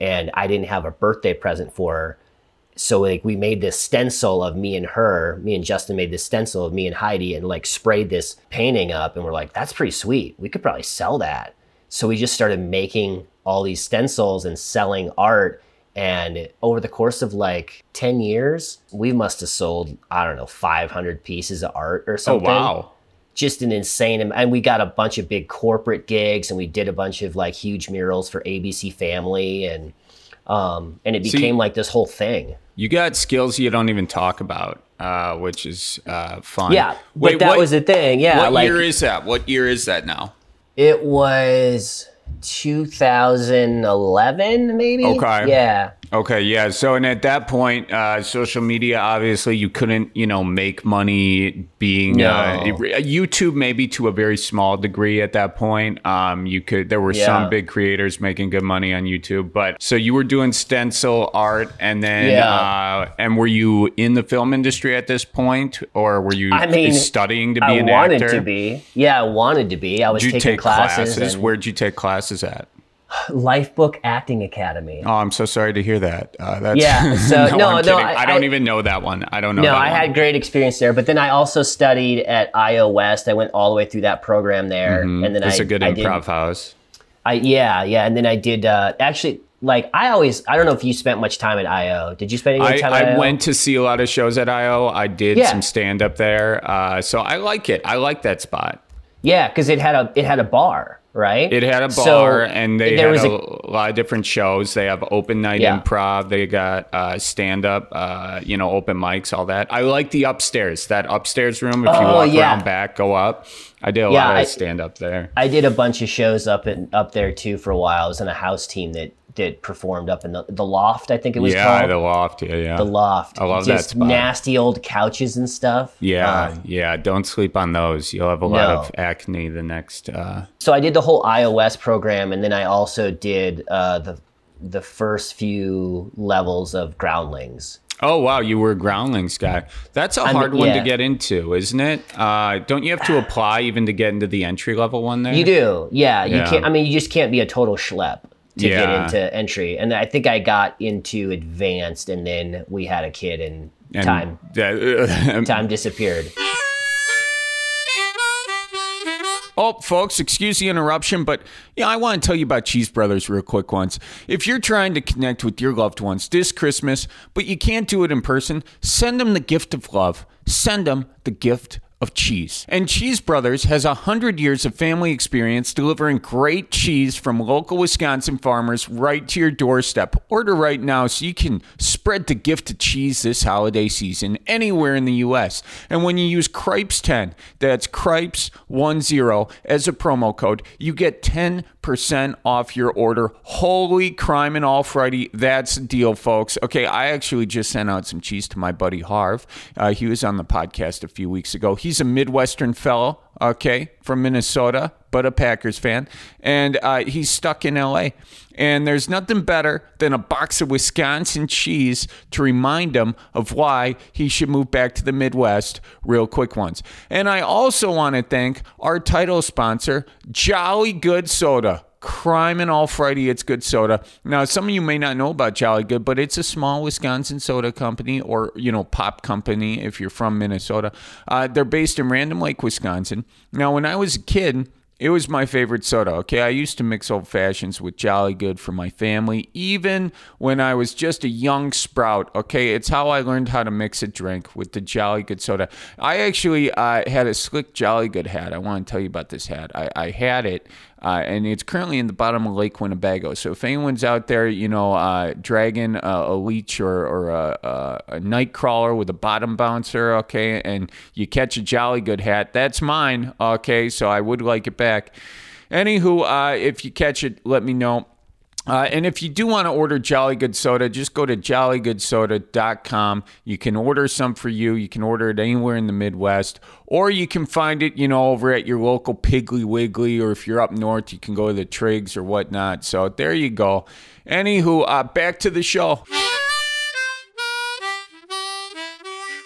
Speaker 3: and I didn't have a birthday present for her. So like we made this stencil of me and her. Me and Justin made this stencil of me and Heidi, and like sprayed this painting up, and we're like, that's pretty sweet. We could probably sell that. So we just started making all these stencils and selling art. And over the course of like 10 years, we must have sold, I don't know, 500 pieces of art or something.
Speaker 1: Oh
Speaker 3: something.
Speaker 1: wow.
Speaker 3: Just an insane. am- And we got a bunch of big corporate gigs and we did a bunch of like huge murals for ABC Family. And, um, and it
Speaker 1: So you-
Speaker 3: became like this whole thing.
Speaker 1: You got skills you don't even talk about, uh, which is uh, fun.
Speaker 3: Yeah. But
Speaker 1: Wait,
Speaker 3: that
Speaker 1: what,
Speaker 3: was the thing. Yeah.
Speaker 1: what
Speaker 3: like
Speaker 1: year is that? What year is that now?
Speaker 3: It was 2011, maybe.
Speaker 1: Okay.
Speaker 3: Yeah.
Speaker 1: Okay, yeah. So, and at that point, uh, social media, obviously, you couldn't, you know, make money being
Speaker 3: No.
Speaker 1: uh, YouTube, maybe to a very small degree at that point. Um, you could, there were
Speaker 3: Yeah.
Speaker 1: some big creators making good money on YouTube, but so you were doing stencil art, and then,
Speaker 3: Yeah.
Speaker 1: uh, and were you in the film industry at this point, or were you
Speaker 3: I mean,
Speaker 1: studying to be
Speaker 3: I
Speaker 1: an
Speaker 3: wanted to be. Yeah, I wanted to be. I was
Speaker 1: Did you
Speaker 3: taking
Speaker 1: take classes?
Speaker 3: classes. and
Speaker 1: Where'd you take classes at?
Speaker 3: Lifebook Acting Academy.
Speaker 1: Oh, I'm so sorry to hear that. Uh, that's,
Speaker 3: Yeah, so- no,
Speaker 1: I'm
Speaker 3: no. I-
Speaker 1: I, don't
Speaker 3: I-
Speaker 1: even know that one. I don't know.
Speaker 3: no,
Speaker 1: that
Speaker 3: I
Speaker 1: one.
Speaker 3: had great experience there, but then I also studied at IO West. I went all the way through that program there, and then
Speaker 1: It's
Speaker 3: I
Speaker 1: a good
Speaker 3: I did-
Speaker 1: improv house.
Speaker 3: I yeah, yeah, and then I did uh, actually like I always I don't know if you spent much time at IO. Did you spend any
Speaker 1: I,
Speaker 3: time at
Speaker 1: I
Speaker 3: IO?
Speaker 1: went to see a lot of shows at IO. I did
Speaker 3: Yeah.
Speaker 1: some stand up there. Uh, so I like it. I like that spot.
Speaker 3: Yeah, because it had a it had a bar. Right?
Speaker 1: It had a
Speaker 3: So
Speaker 1: bar, and they
Speaker 3: there
Speaker 1: had
Speaker 3: was
Speaker 1: a,
Speaker 3: a
Speaker 1: lot of different shows. They have open night
Speaker 3: Yeah.
Speaker 1: improv. They got uh, stand up, uh, you know, open mics, all that. I like the upstairs, that upstairs room. If you
Speaker 3: Oh,
Speaker 1: walk
Speaker 3: yeah.
Speaker 1: around back, go up. I did a
Speaker 3: Yeah,
Speaker 1: lot of stand up there.
Speaker 3: I did a bunch of shows up in up there too for a while. I was in a house team that that performed up in the, the loft. I think it was called.
Speaker 1: Yeah,
Speaker 3: called
Speaker 1: the loft. Yeah, yeah.
Speaker 3: the loft.
Speaker 1: I love that
Speaker 3: Just
Speaker 1: spot.
Speaker 3: nasty old couches and stuff.
Speaker 1: yeah,
Speaker 3: Um,
Speaker 1: yeah. Don't sleep on those. You'll have a lot
Speaker 3: No.
Speaker 1: of acne the next. Uh,
Speaker 3: so I did the whole iOS program, and then I also did uh, the the first few levels of Groundlings.
Speaker 1: Oh wow, you were a groundlings guy. That's a hard one to get into, isn't it? Uh, don't you have to apply even to get into the entry level one there?
Speaker 3: You do, yeah. You
Speaker 1: Yeah.
Speaker 3: can't. I mean, you just can't be a total schlep to
Speaker 1: Yeah.
Speaker 3: get into entry. And I think I got into advanced, and then we had a kid, and,
Speaker 1: And
Speaker 3: time time disappeared.
Speaker 1: Oh, folks, excuse the interruption, but yeah, I want to tell you about Cheese Brothers real quick once. If you're trying to connect with your loved ones this Christmas, but you can't do it in person, send them the gift of love. Send them the gift of cheese. And Cheese Brothers has a hundred years of family experience delivering great cheese from local Wisconsin farmers right to your doorstep. Order right now so you can spread the gift of cheese this holiday season anywhere in the U.S. And when you use Cripes10, that's Cripes10 as a promo code, you get 10% off your order. Holy crime and all Friday. That's the deal, folks. Okay, I actually just sent out some cheese to my buddy Harv. Uh, he was on the podcast a few weeks ago. He's a Midwestern fellow, okay, from Minnesota, but a Packers fan. And uh, he's stuck in LA. And there's nothing better than a box of Wisconsin cheese to remind him of why he should move back to the Midwest real quick ones. And I also want to thank our title sponsor, Jolly Good Soda. Crime and all Friday, it's good soda. Now, some of you may not know about Jolly Good, but it's a small Wisconsin soda company or, you know, pop company if you're from Minnesota. Uh, they're based in Random Lake, Wisconsin. Now, when I was a kid, it was my favorite soda. Okay, I used to mix old fashions with Jolly Good for my family, even when I was just a young sprout. Okay, it's how I learned how to mix a drink with the Jolly Good soda. I actually uh, had a slick Jolly Good hat. I want to tell you about this hat. I, I had it. Uh, and it's currently in the bottom of Lake Winnebago. So if anyone's out there, you know, uh, dragging a, leech or, or a, a, a night crawler with a bottom bouncer, okay, and you catch a Jolly Good hat, that's mine, okay. So I would like it back. Anywho, uh, if you catch it, let me know. Uh, and if you do want to order Jolly Good Soda, just go to jollygoodsoda.com. You can order some for you. You can order it anywhere in the Midwest, or you can find it, you know, over at your local Piggly Wiggly, or if you're up north, you can go to the Trig's or whatnot. So there you go. Anywho, uh, back to the show.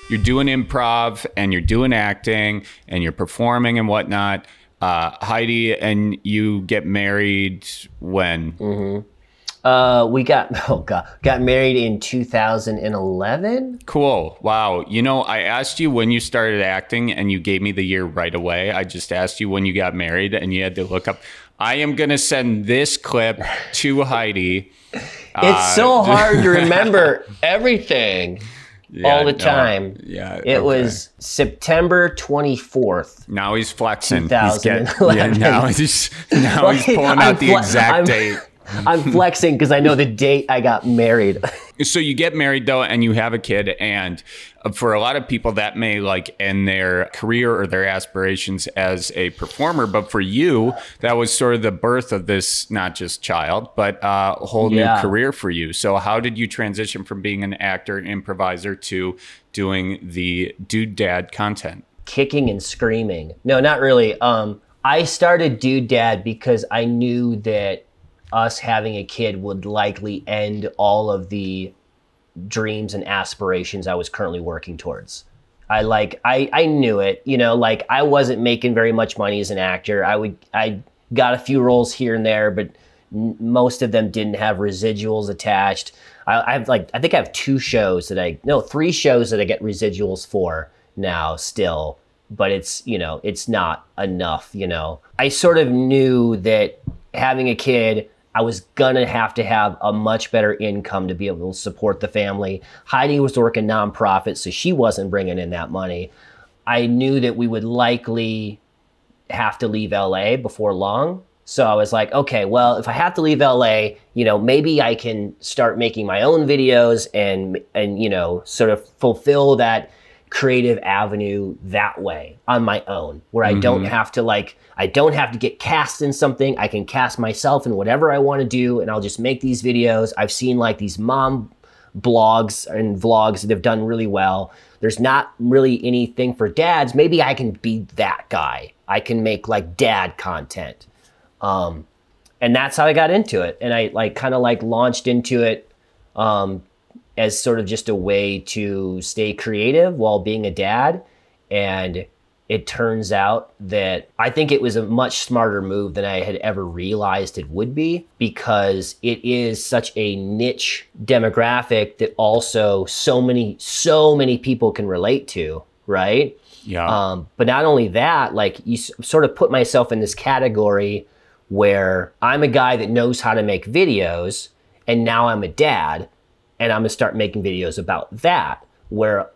Speaker 1: You're doing improv and you're doing acting and you're performing and whatnot. Uh, Heidi and you get married when?
Speaker 3: Uh, we got oh god, got married in 2011.
Speaker 1: Cool. Wow. You know, I asked you when you started acting and you gave me the year right away. I just asked you when you got married and you had to look up. I am going to send this clip to Heidi.
Speaker 3: It's so hard to remember everything all the
Speaker 1: no,
Speaker 3: time.
Speaker 1: yeah.
Speaker 3: It
Speaker 1: okay.
Speaker 3: was September 24th.
Speaker 1: Now he's flexing. He's getting, yeah, now he's now he's pulling
Speaker 3: I'm
Speaker 1: out the
Speaker 3: fle-
Speaker 1: exact
Speaker 3: I'm-
Speaker 1: date.
Speaker 3: I'm flexing because I know the date I got married.
Speaker 1: So you get married though, and you have a kid, and for a lot of people, that may like end their career or their aspirations as a performer. But for you, that was sort of the birth of this not just child, but uh, a whole
Speaker 3: Yeah.
Speaker 1: new career for you. So how did you transition from being an actor, and improviser, to doing the dude dad content?
Speaker 3: kicking and screaming. No, not really. Um, I started Dude Dad because I knew that us having a kid would likely end all of the dreams and aspirations I was currently working towards. I like I I knew it, you know, like I wasn't making very much money as an actor. I would I got a few roles here and there, but n- most of them didn't have residuals attached. I, I have like I think I have two shows that I no three shows that I get residuals for now still, but it's you know it's not enough. You know, I sort of knew that having a kid, I was gonna have to have a much better income to be able to support the family. Heidi was working nonprofit, so she wasn't bringing in that money. I knew that we would likely have to leave LA before long. So I was like, okay, well, if I have to leave LA, you know, maybe I can start making my own videos and and you know, sort of fulfill that creative avenue that way on my own where I don't have to like I don't have to get cast in something. I can cast myself in whatever I want to do and I'll just make these videos. I've seen like these mom blogs and vlogs that have done really well. There's not really anything for dads. Maybe I can be that guy. I can make like dad content. Um, and that's how I got into it. And I like kind of like launched into it um, as sort of just a way to stay creative while being a dad. And it turns out that I think it was a much smarter move than I had ever realized it would be because it is such a niche demographic that also so many, so many people can relate to, right?
Speaker 1: Yeah.
Speaker 3: Um, but not only that, like you s- sort of put myself in this category where I'm a guy that knows how to make videos, and now I'm a dad, and I'm gonna start making videos about that. Where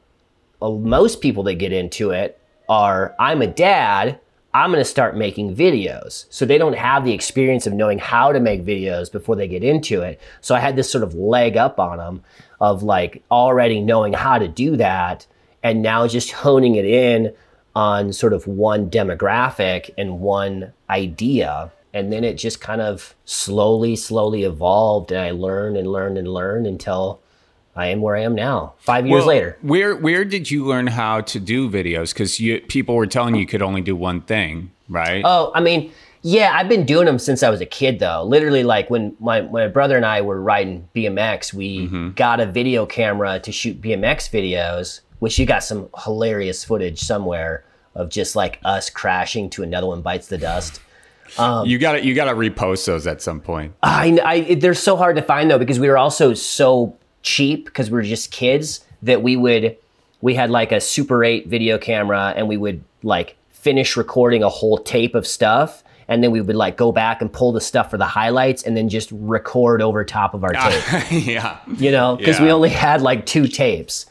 Speaker 3: uh, most people that get into it are I'm a dad, I'm gonna start making videos. So they don't have the experience of knowing how to make videos before they get into it. So I had this sort of leg up on them of like already knowing how to do that and now just honing it in on sort of one demographic and one idea. And then it just kind of slowly, slowly evolved. And I learned and learned and learned until I am where I am now, five years
Speaker 1: Well,
Speaker 3: later.
Speaker 1: Where where did you learn how to do videos? Because you people were telling you you could only do one thing, right?
Speaker 3: Oh, I mean, yeah, I've been doing them since I was a kid, though. Literally, like when my, my brother and I were riding BMX, we mm-hmm. got a video camera to shoot BMX videos, which you got some hilarious footage somewhere of just like us crashing to another one bites the dust.
Speaker 1: Um, you got to you got to repost those at some point.
Speaker 3: I, I they're so hard to find though because we were also so cheap because we were just kids that we would we had like a Super 8 video camera and we would like finish recording a whole tape of stuff and then we would like go back and pull the stuff for the highlights and then just record over top of our tape
Speaker 1: yeah.
Speaker 3: you know because we only had like two tapes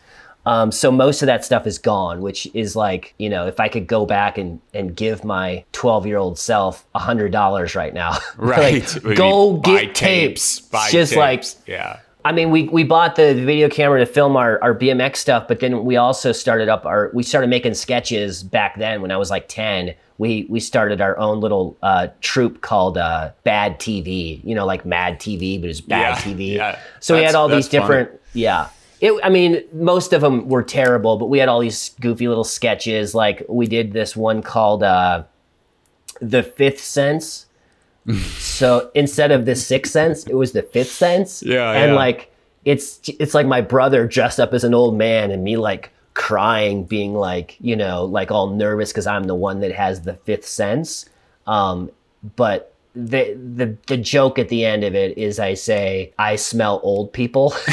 Speaker 3: um, so most of that stuff is gone which is like you know if i could go back and, and give my 12 year old self a hundred dollars right now
Speaker 1: Right.
Speaker 3: like, go get tapes,
Speaker 1: Buy
Speaker 3: just like
Speaker 1: yeah.
Speaker 3: I mean, we, we bought the video camera to film our, our BMX stuff, but then we also started up our, we started making sketches back then when I was like 10. We, we started our own little uh, troupe called uh, Bad TV, you know, like Mad TV, but it's Bad
Speaker 1: Yeah,
Speaker 3: TV.
Speaker 1: yeah.
Speaker 3: So we had all these
Speaker 1: that's funny.
Speaker 3: different, yeah. It, I mean, most of them were terrible, but we had all these goofy little sketches. Like we did this one called uh, The Fifth Sense. so instead of the sixth sense, it was the fifth sense.
Speaker 1: Yeah,
Speaker 3: and
Speaker 1: yeah.
Speaker 3: like it's it's like my brother dressed up as an old man and me like crying, being like you know like all nervous because I'm the one that has the fifth sense. Um, but the the the joke at the end of it is I say I smell old people.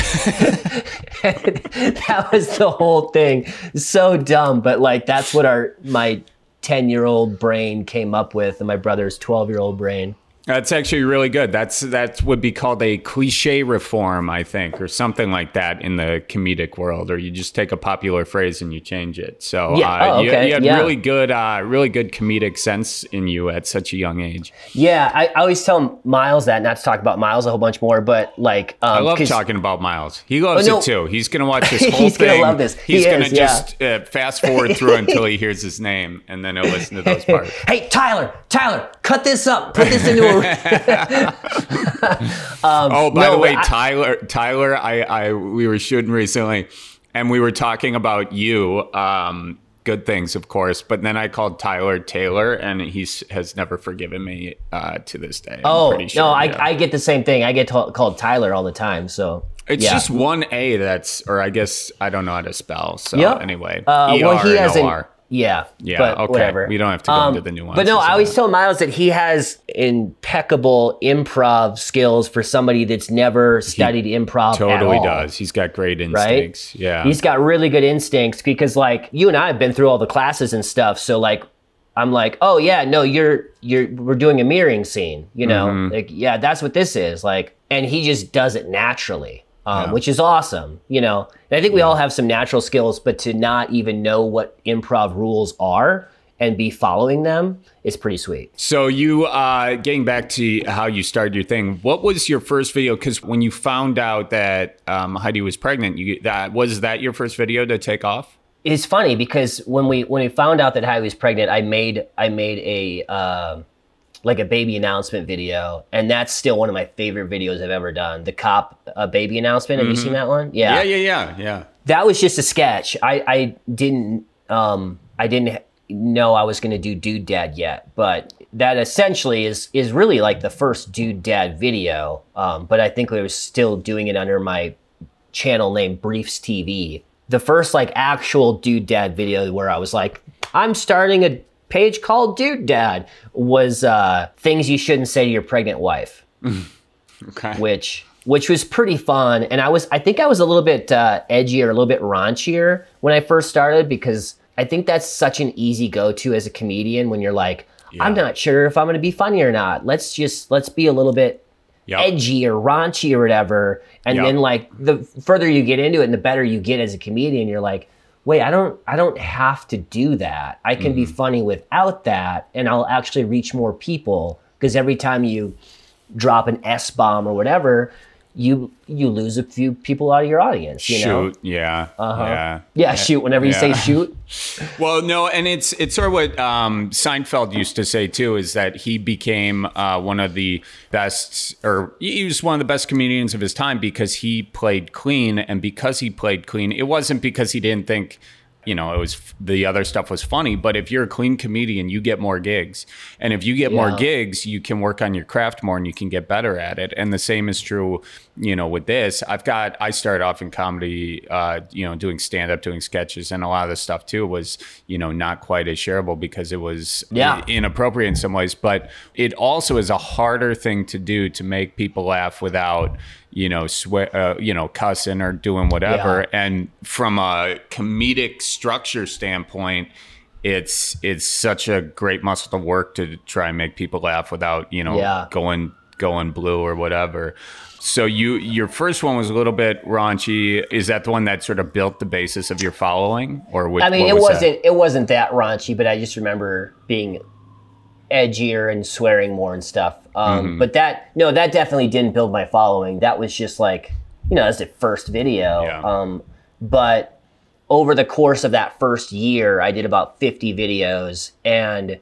Speaker 3: that was the whole thing. So dumb, but like that's what our my 10 year old brain came up with and my brother's 12 year old brain.
Speaker 1: That's actually really good. That's that would be called a cliche reform, I think, or something like that in the comedic world. Or you just take a popular phrase and you change it. So
Speaker 3: Yeah.
Speaker 1: uh,
Speaker 3: Oh,
Speaker 1: you,
Speaker 3: okay.
Speaker 1: you had
Speaker 3: Yeah.
Speaker 1: really good, uh, really good comedic sense in you at such a young age.
Speaker 3: Yeah, I, I always tell Miles that, not to talk about Miles a whole bunch more, but like, um,
Speaker 1: I love talking about Miles. He loves
Speaker 3: Oh, no.
Speaker 1: it too. He's gonna watch this whole
Speaker 3: He's gonna
Speaker 1: thing.
Speaker 3: love this.
Speaker 1: He's
Speaker 3: He
Speaker 1: gonna
Speaker 3: is, yeah.
Speaker 1: just uh, fast forward through until he hears his name, and then he'll listen to those parts.
Speaker 3: Hey, Tyler, Tyler, cut this up. Put this into a.
Speaker 1: Oh, by
Speaker 3: no,
Speaker 1: the way,
Speaker 3: I-
Speaker 1: Tyler, Tyler, I, I, we were shooting recently, and we were talking about you. Um, good things, of course, but then I called Tyler Taylor, and he has never forgiven me uh, to this day. I'm
Speaker 3: oh,
Speaker 1: pretty sure,
Speaker 3: no, I,
Speaker 1: yeah.
Speaker 3: I get the same thing. I get t- called Tyler all the time. So
Speaker 1: It's
Speaker 3: yeah.
Speaker 1: just one A. That's, or I guess I don't know how to spell. So
Speaker 3: Yep.
Speaker 1: anyway,
Speaker 3: Uh,
Speaker 1: E
Speaker 3: well, he has an. Yeah,
Speaker 1: Yeah,
Speaker 3: but
Speaker 1: okay.
Speaker 3: whatever. Um,
Speaker 1: We don't have to go into the nuances
Speaker 3: But no, I always
Speaker 1: that.
Speaker 3: tell Miles that he has impeccable improv skills for somebody that's never studied improv. at
Speaker 1: Totally
Speaker 3: all.
Speaker 1: does. He's got great
Speaker 3: Right?
Speaker 1: instincts. Yeah.
Speaker 3: He's got really good instincts because like you and I have been through all the classes and stuff. So like I'm like, oh yeah, no, you're you're we're doing a mirroring scene, you know?
Speaker 1: Mm-hmm.
Speaker 3: Like, yeah, that's what this is. Like, and he just does it naturally. Um,
Speaker 1: Yeah.
Speaker 3: which is awesome, you know. And I think we all have some natural skills, but to not even know what improv rules are and be following them is pretty sweet.
Speaker 1: So you uh getting back to how you started your thing, what was your first video? Because when you found out that um, Heidi was pregnant, you that was that your first video to take off?
Speaker 3: It's funny because when we when we found out that Heidi was pregnant, I made I made a uh, like a baby announcement video, and that's still one of my favorite videos I've ever done. The cop uh, baby announcement. Have you seen that one?
Speaker 1: Yeah, yeah, yeah, yeah.
Speaker 3: that was just a sketch. I, I didn't um I didn't know I was gonna do Dude Dad yet, but that essentially is is really like the first Dude Dad video. Um, but I think I was still doing it under my channel name Briefs TV. The first like actual Dude Dad video where I was like, I'm starting a page called Dude Dad was uh, things you shouldn't say to your pregnant wife
Speaker 1: Okay.
Speaker 3: which which was pretty fun. And I was I think I was a little bit uh, edgier, a little bit raunchier when I first started because I think that's such an easy go to as a comedian when you're like, I'm not sure if I'm going to be funny or not. Let's just let's be a little bit
Speaker 1: Yep.
Speaker 3: edgy or raunchy or whatever. And
Speaker 1: Yep.
Speaker 3: then like the further you get into it and the better you get as a comedian, you're like, wait, I don't I don't have to do that. I can
Speaker 1: Mm-hmm.
Speaker 3: be funny without that and I'll actually reach more people because every time you drop an S bomb or whatever, you you lose a few people out of your audience, you know.
Speaker 1: Shoot, yeah, yeah.
Speaker 3: Yeah, shoot whenever you say shoot.
Speaker 1: Well, no, and it's it's sort of what um, Seinfeld used to say too, is that he became uh, one of the best, or he was one of the best comedians of his time because he played clean, and because he played clean, it wasn't because he didn't think. You know, it was the other stuff was funny, but if you're a clean comedian, you get more gigs. And if you get more gigs, you can work on your craft more and you can get better at it. And the same is true, you know, with this. I've got, I started off in comedy, uh, you know, doing stand up, doing sketches, and a lot of the stuff too was, you know, not quite as shareable because it was
Speaker 3: Yeah.
Speaker 1: inappropriate in some ways. But it also is a harder thing to do to make people laugh without, you know, swear, uh, you know, cussing or doing whatever.
Speaker 3: Yeah.
Speaker 1: And from a comedic structure standpoint, it's it's such a great muscle to work to try and make people laugh without you know
Speaker 3: Yeah.
Speaker 1: going going blue or whatever. So you your first one was a little bit raunchy. Is that the one that sort of built the basis of your following, or which,
Speaker 3: I mean, it
Speaker 1: was that?
Speaker 3: wasn't it wasn't that raunchy, but I just remember being edgier and swearing more and stuff. Um,
Speaker 1: Mm-hmm.
Speaker 3: But that no, that definitely didn't build my following. That was just like you know, that's the first video.
Speaker 1: Yeah.
Speaker 3: Um, but over the course of that first year, I did about fifty videos, and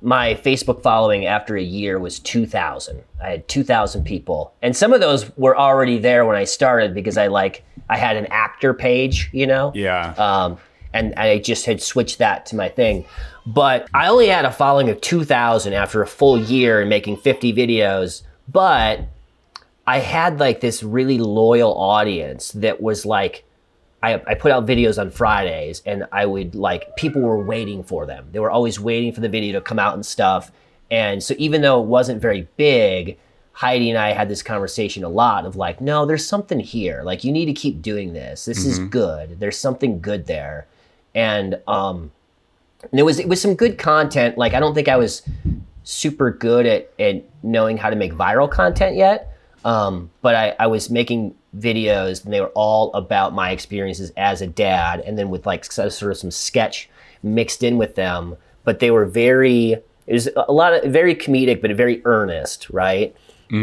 Speaker 3: my Facebook following after a year was 2,000. I had 2,000 people. And some of those were already there when I started because I like, I had an actor page, you know?
Speaker 1: Yeah.
Speaker 3: Um, and I just had switched that to my thing. But I only had a following of 2,000 after a full year and making 50 videos. But I had like this really loyal audience that was like, I, I put out videos on Fridays and I would like, people were waiting for them. They were always waiting for the video to come out and stuff. And so even though it wasn't very big, Heidi and I had this conversation a lot of like, no, there's something here. Like, you need to keep doing this. This is mm-hmm. good. There's something good there. And, um, and it was it was some good content. Like I don't think I was super good at, at knowing how to make viral content yet. Um, but I, I was making videos and they were all about my experiences as a dad and then with like sort of some sketch mixed in with them. But they were very it was a lot of very comedic but very earnest, right?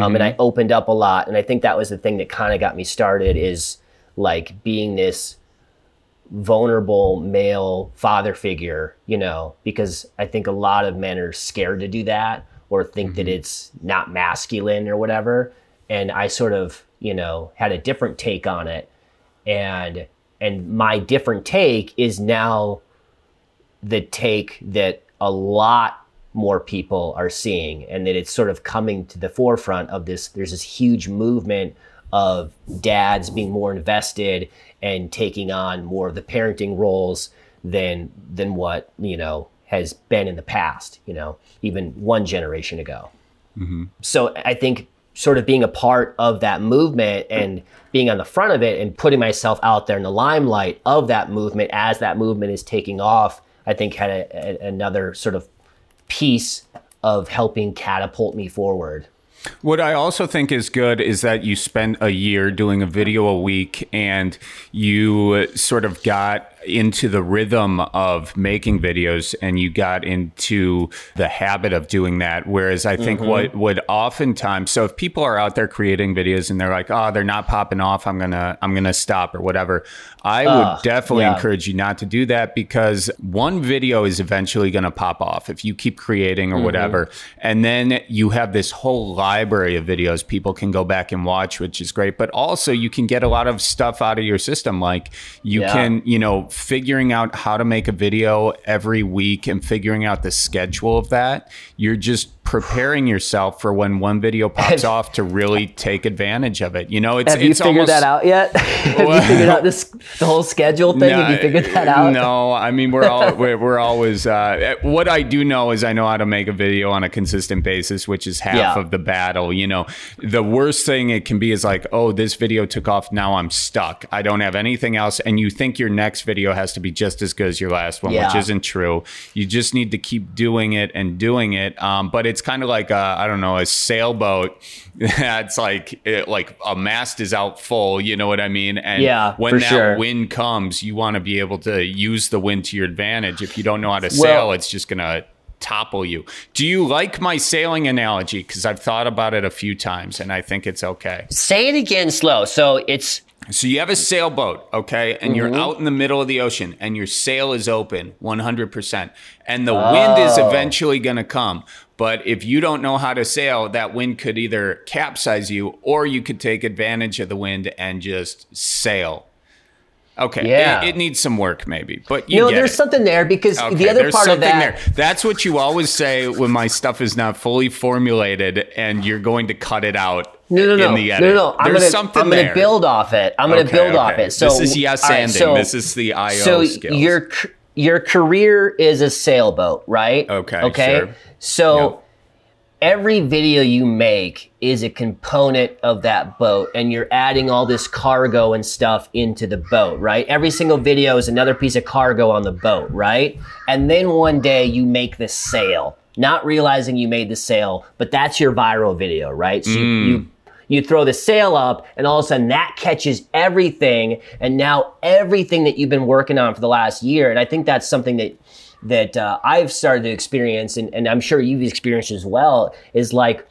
Speaker 3: Um, and I opened up a lot and I think that was the thing that kind of got me started is like being this vulnerable male father figure, you know, because I think a lot of men are scared to do that or think that mm-hmm. it's not masculine or whatever. And I sort of, you know, had a different take on it. And and my different take is now the take that a lot more people are seeing and that it's sort of coming to the forefront of this there's this huge movement of dads being more invested and taking on more of the parenting roles than than what you know has been in the past you know even one generation ago. Mm-hmm. So i think sort of being a part of that movement and being on the front of it and putting myself out there in the limelight of that movement as that movement is taking off i think had a, a, another sort of piece of helping catapult me forward
Speaker 1: What I also think is good is that you spent a year doing a video a week and you sort of got into the rhythm of making videos and you got into the habit of doing that. Whereas I think what would oftentimes, so if people are out there creating videos and they're like, oh, they're not popping off, I'm gonna I'm gonna stop or whatever. I would definitely
Speaker 3: yeah.
Speaker 1: encourage you not to do that because one video is eventually going to pop off if you keep creating
Speaker 3: Mm-hmm.
Speaker 1: or whatever. And then you have this whole library of videos people can go back and watch, which is great. But also, you can get a lot of stuff out of your system. Like you
Speaker 3: Yeah.
Speaker 1: can, you know, figuring out how to make a video every week and figuring out the schedule of that. You're just preparing yourself for when one video pops off to really take advantage of it. You know, it's
Speaker 3: Have you
Speaker 1: it's
Speaker 3: figured
Speaker 1: almost,
Speaker 3: that out yet? Have you figured out this the whole schedule thing? Have you figured that out?
Speaker 1: No, I mean we're all we're, we're always. Uh, what I do know is I know how to make a video on a consistent basis, which is half
Speaker 3: Yeah.
Speaker 1: of the battle. You know, the worst thing it can be is like, oh, this video took off. Now I'm stuck. I don't have anything else, and you think your next video has to be just as good as your last one, which isn't true. You just need to keep doing it and doing it. Um, but it's kind of like a, I don't know a sailboat. That's like it, like a mast is out full. You know what I mean? And
Speaker 3: Yeah,
Speaker 1: when that
Speaker 3: sure.
Speaker 1: wind comes, you want to be able to use the wind to your advantage. If you don't know how to
Speaker 3: Well-
Speaker 1: sail, it's just gonna topple you. Do you like my sailing analogy? Because I've thought about it a few times and I think it's okay.
Speaker 3: Say it again slow. So it's
Speaker 1: So you have a sailboat, okay, and you're
Speaker 3: Mm-hmm.
Speaker 1: out in the middle of the ocean and your sail is open 100%. And the wind is
Speaker 3: Oh.
Speaker 1: eventually going to come. But if you don't know how to sail, that wind could either capsize you or you could take advantage of the wind and just sail. Okay.
Speaker 3: Yeah.
Speaker 1: It, it needs some work maybe, but you
Speaker 3: you know, there's
Speaker 1: it.
Speaker 3: something there because
Speaker 1: Okay,
Speaker 3: the other part of
Speaker 1: something
Speaker 3: that.
Speaker 1: there. That's what you always say when my stuff is not fully formulated and you're going to cut it out
Speaker 3: No, no, no,
Speaker 1: in the
Speaker 3: no,
Speaker 1: edit.
Speaker 3: no, no. I'm
Speaker 1: There's
Speaker 3: gonna,
Speaker 1: something
Speaker 3: I'm gonna build off it. I'm gonna
Speaker 1: Okay,
Speaker 3: build off it. So
Speaker 1: this is yes
Speaker 3: right, so-
Speaker 1: this is the IO
Speaker 3: so
Speaker 1: skills.
Speaker 3: your your career is a sailboat, right?
Speaker 1: Okay,
Speaker 3: Okay.
Speaker 1: sure.
Speaker 3: So
Speaker 1: Yep.
Speaker 3: every video you make is a component of that boat, and you're adding all this cargo and stuff into the boat, right? Every single video is another piece of cargo on the boat, right? And then one day you make the sail, not realizing you made the sail, but that's your viral video, right? So
Speaker 1: Mm.
Speaker 3: you you throw the sail up and all of a sudden that catches everything and now everything that you've been working on for the last year and i think that's something that that uh, i've started to experience and, and i'm sure you've experienced as well is like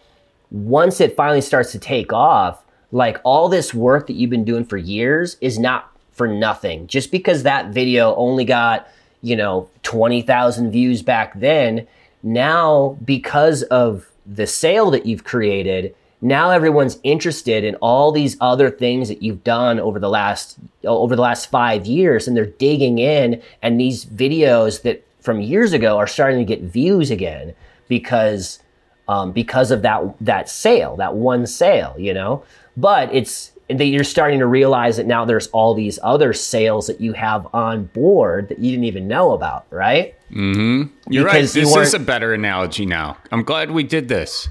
Speaker 3: once it finally starts to take off like all this work that you've been doing for years is not for nothing. Just because that video only got you know 20,000 views back then now because of the sale that you've created now everyone's interested in all these other things that you've done over the last over the last 5 years and they're digging in and these videos that from years ago are starting to get views again because um, because of that that sale, that one sale, you know. But it's that you're starting to realize that now there's all these other sales that you have on board that you didn't even know about, right?
Speaker 1: You're right.
Speaker 3: because you
Speaker 1: This is a better analogy now. I'm glad we did this.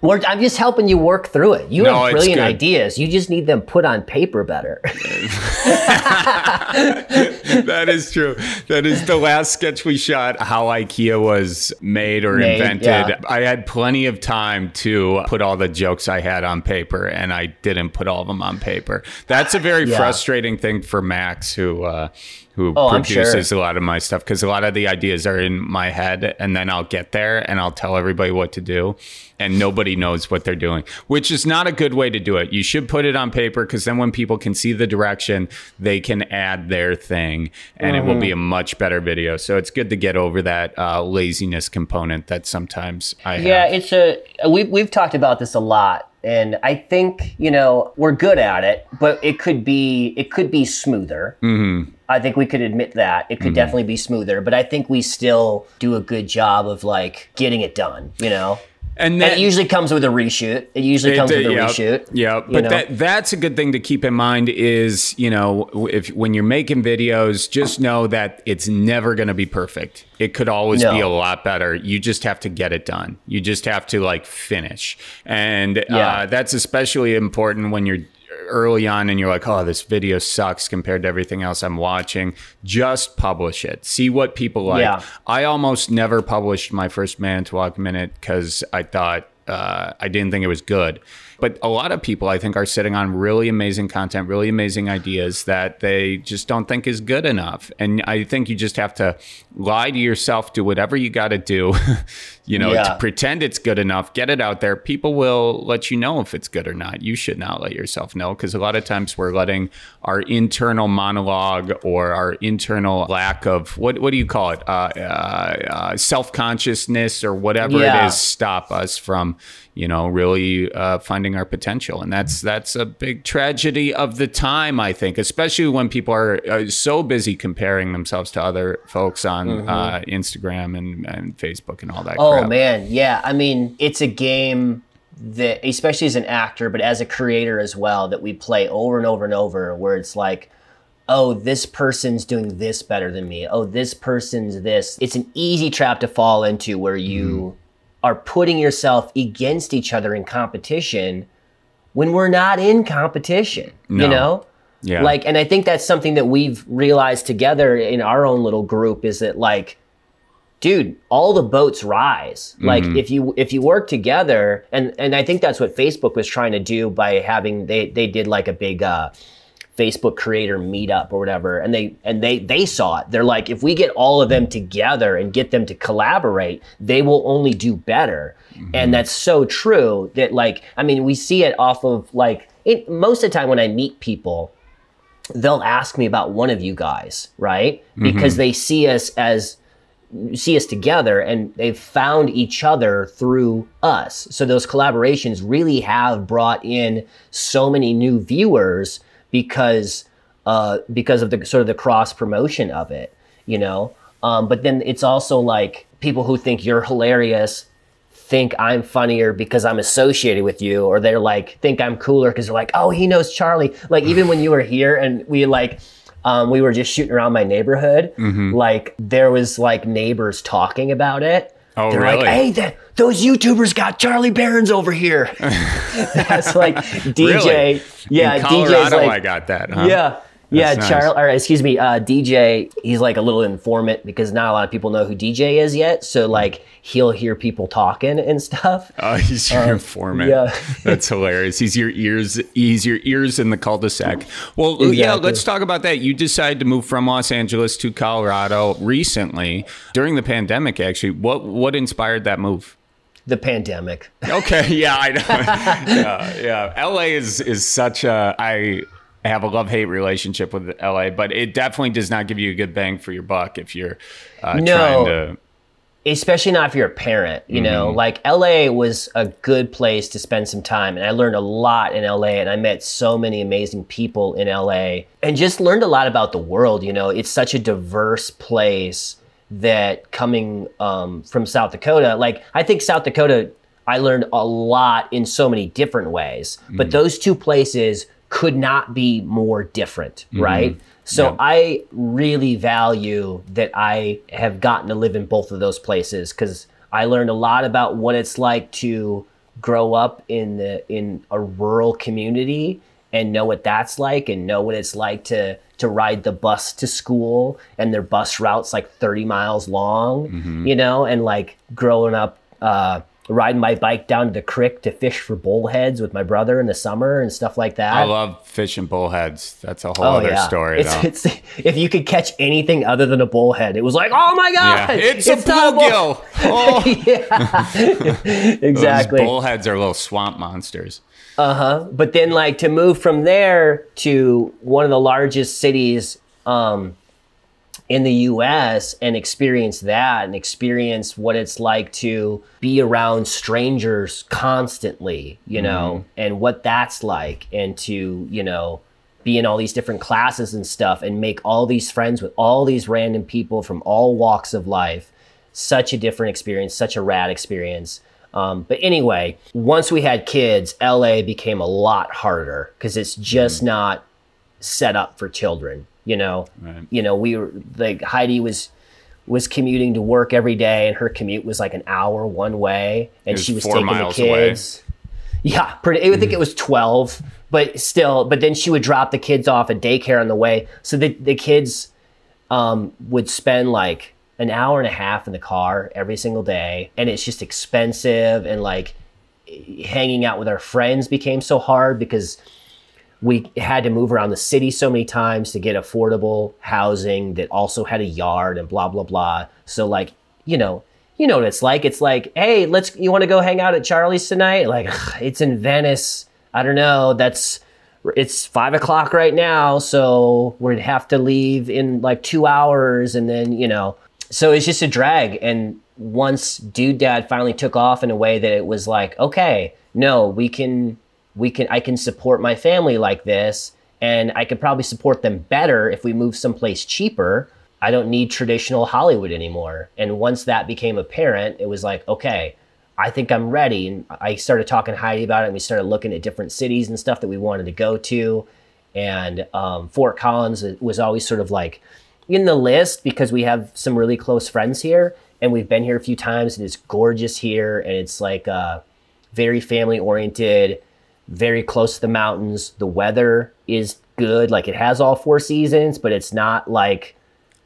Speaker 3: We're, I'm just helping you work through it. You
Speaker 1: No,
Speaker 3: have brilliant ideas. You just need them put on paper better.
Speaker 1: that is true. That is the last sketch we shot. How IKEA was made or
Speaker 3: Made,
Speaker 1: invented.
Speaker 3: yeah.
Speaker 1: I had plenty of time to put all the jokes I had on paper, and I didn't put all of them on paper. That's a very
Speaker 3: Yeah.
Speaker 1: frustrating thing for Max, who uh, who
Speaker 3: Oh, I'm sure.
Speaker 1: produces a lot of my stuff, because a lot of the ideas are in my head, and then I'll get there and I'll tell everybody what to do, and nobody knows what they're doing, which is not a good way to do it. You should put it on paper, because then when people can see the direction, they can add their thing, and it will be a
Speaker 3: Mm-hmm.
Speaker 1: much better video. So it's good to get over that uh, laziness component that sometimes I have.
Speaker 3: Yeah, it's a we've we've talked about this a lot, and I think you know we're good at it, but it could be it could be smoother. Mm-hmm. I think we could admit that it
Speaker 1: Mm-hmm.
Speaker 3: could definitely be smoother, but I think we still do a good job of like getting it done. You know,
Speaker 1: and
Speaker 3: and
Speaker 1: that,
Speaker 3: it usually comes with a reshoot. It usually comes with a
Speaker 1: yeah,
Speaker 3: reshoot.
Speaker 1: Yeah, but
Speaker 3: know?
Speaker 1: that that's a good thing to keep in mind is, you know, if when you're making videos, just know that it's never going to be perfect. It could always
Speaker 3: No.
Speaker 1: be a lot better. You just have to get it done. You just have to like finish. And
Speaker 3: Yeah.
Speaker 1: uh, that's especially important when you're early on and you're like, oh, this video sucks compared to everything else I'm watching. Just publish it. See what people like.
Speaker 3: Yeah.
Speaker 1: I almost never published my first Manitowoc Minute because I thought uh, I didn't think it was good. But a lot of people, I think, are sitting on really amazing content, really amazing ideas that they just don't think is good enough. And I think you just have to lie to yourself, do whatever you got to do, you know,
Speaker 3: Yeah.
Speaker 1: to pretend it's good enough, get it out there. People will let you know if it's good or not. You should not let yourself know because a lot of times we're letting our internal monologue or our internal lack of what what do you call it, uh, uh, uh, self consciousness or whatever
Speaker 3: Yeah.
Speaker 1: it is, stop us from you know really uh, finding our potential and that's that's a big tragedy of the time i think especially when people are uh, so busy comparing themselves to other folks on uh, instagram and, and facebook and all that
Speaker 3: Mm-hmm. Oh
Speaker 1: crap.
Speaker 3: man, yeah. I mean, it's a game that, especially as an actor, but as a creator as well, that we play over and over and over, where it's like, oh, this person's doing this better than me. Oh, this person's this. It's an easy trap to fall into where you
Speaker 1: Mm-hmm.
Speaker 3: Are putting yourself against each other in competition when we're not in competition.
Speaker 1: No.
Speaker 3: You know.
Speaker 1: yeah
Speaker 3: Like, and I think that's something that we've realized together in our own little group is that like, dude, all the boats rise. Like if you if you work together, and and I think that's what Facebook was trying to do by having they they did like a big uh, Facebook creator meetup or whatever, and they and they they saw it. They're like, if we get all of them together and get them to collaborate, they will only do better. And mm-hmm. that's so true. That like, I mean, we see it off of like it, most of the time when I meet people, they'll ask me about one of you guys, right? Mm-hmm. Because they see us as see us together and they've found each other through us. So those collaborations really have brought in so many new viewers because uh, because of the sort of the cross promotion of it, you know. Um, but then it's also like people who think you're hilarious think I'm funnier because I'm associated with you, or they're like think I'm cooler because they're like, oh, he knows Charlie. Like even when you were here and we like um, we were just shooting around my neighborhood,
Speaker 1: Mm-hmm.
Speaker 3: like there was like neighbors talking about it.
Speaker 1: Oh,
Speaker 3: they're
Speaker 1: really?
Speaker 3: like, hey, th- those YouTubers got Charlie Berens over here. That's like DJ.
Speaker 1: Really?
Speaker 3: Yeah, DJ's like,
Speaker 1: i got that huh?
Speaker 3: yeah. Yeah,
Speaker 1: That's
Speaker 3: Charlie, or excuse me, uh, DJ, he's like a little informant because not a lot of people know who DJ is yet. So, like, he'll hear people talking and stuff.
Speaker 1: Oh, he's your informant.
Speaker 3: yeah.
Speaker 1: That's hilarious. He's your ears. He's your ears in the cul-de-sac. Well, yeah. Let's talk about that. You decided to move from Los Angeles to Colorado recently during the pandemic. Actually, what what inspired that move?
Speaker 3: The pandemic.
Speaker 1: Okay, yeah, I know. yeah, yeah. LA is is such a I have a love hate relationship with LA, but it definitely does not give you a good bang for your buck if you're uh,
Speaker 3: No.
Speaker 1: trying to.
Speaker 3: especially not if you're a parent you know like la was a good place to spend some time and i learned a lot in la and i met so many amazing people in la and just learned a lot about the world you know it's such a diverse place that coming um, from south dakota like i think south dakota i learned a lot in so many different ways but those two places could not be more different right so
Speaker 1: Yeah.
Speaker 3: I really value that I have gotten to live in both of those places because I learned a lot about what it's like to grow up in the in a rural community and know what that's like and know what it's like to to ride the bus to school and their bus routes like 30 miles long
Speaker 1: Mm-hmm.
Speaker 3: you know and like growing up uh riding my bike down to the creek to fish for bullheads with my brother in the summer and stuff like that
Speaker 1: I love fishing bullheads. That's a whole other story,
Speaker 3: Oh, it's,
Speaker 1: though.
Speaker 3: it's if you could catch anything other than a bullhead, it was like, oh my
Speaker 1: yeah,
Speaker 3: god,
Speaker 1: it's,
Speaker 3: not
Speaker 1: a bluegill. Oh,
Speaker 3: exactly.
Speaker 1: Those bullheads are little swamp monsters. Uh huh.
Speaker 3: But then like to move from there to one of the largest cities um, in the US and experience that and experience what it's like to be around strangers constantly, you know, and what that's like and to, you know, be in all these different classes and stuff and make all these friends with all these random people from all walks of life. Such a different experience, such a rad experience. Um, but anyway, once we had kids, LA became a lot harder because it's just not set up for children. You know,
Speaker 1: Right.
Speaker 3: you know, we were like Heidi was was commuting to work every day, and her commute was like an hour one way, and
Speaker 1: was
Speaker 3: she was taking the
Speaker 1: miles away.
Speaker 3: kids. Yeah, pretty. I would think it was twelve, but still. But then she would drop the kids off at daycare on the way, so the the kids um, would spend like an hour and a half in the car every single day, and it's just expensive and like hanging out with our friends became so hard because we had to move around the city so many times to get affordable housing that also had a yard and blah blah blah. So like, you know, you know what it's like. It's like, hey, let's you want to go hang out at Charlie's tonight? Like, it's in Venice. I don't know. That's it's five o'clock right now, so we'd have to leave in like two hours, and then you know, so it's just a drag. And once Dude Dad finally took off in a way that it was like, okay, no, we can, we can, I can support my family like this, and I could probably support them better if we move someplace cheaper. I don't need traditional Hollywood anymore. And once that became apparent, it was like, okay, I think I'm ready. And I started talking to Heidi about it, and we started looking at different cities and stuff that we wanted to go to. And um, Fort Collins was always sort of like in the list because we have some really close friends here, and we've been here a few times, and it's gorgeous here, and it's like uh, very family oriented, very close to the mountains. The weather is good, like it has all four seasons, but it's not like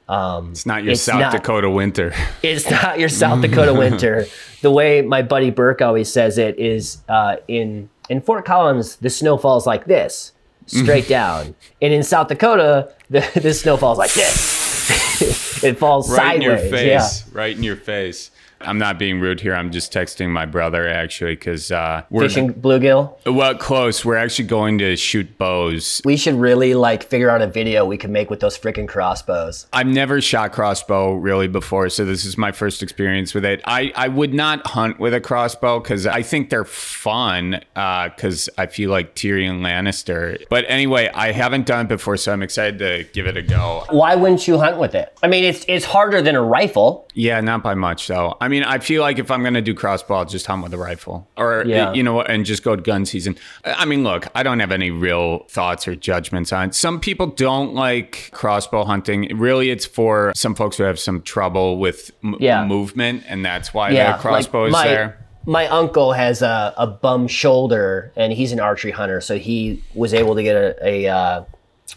Speaker 1: um, it's not your it's South not, Dakota winter.
Speaker 3: It's not your South Dakota winter. The way my buddy Burke always says it is uh, in in Fort Collins, the snow falls like this, straight down, and in South Dakota, the, the snow falls like this. it falls
Speaker 1: right
Speaker 3: sideways.
Speaker 1: in your face. Yeah. Right in your face. I'm not being rude here. I'm just texting my brother actually because uh,
Speaker 3: we're fishing bluegill.
Speaker 1: Well, close. We're actually going to shoot bows.
Speaker 3: We should really like figure out a video we can make with those freaking crossbows.
Speaker 1: I've never shot crossbow really before, so this is my first experience with it. I I would not hunt with a crossbow because I think they're fun because uh, I feel like Tyrion Lannister. But anyway, I haven't done it before, so I'm excited to give it a go.
Speaker 3: Why wouldn't you hunt with it? I mean, it's it's harder than a rifle.
Speaker 1: Yeah, not by much though. I mean, I mean, I feel like if I'm going to do crossbow, I'll just hunt with a rifle or, yeah. you know, and just go to gun season. I mean, look, I don't have any real thoughts or judgments on it. Some people don't like crossbow hunting. Really, it's for some folks who have some trouble with m- yeah. movement, and that's why yeah, the crossbow like is
Speaker 3: my,
Speaker 1: there.
Speaker 3: My uncle has a, a bum shoulder, and he's an archery hunter, so he was able to get a, a uh,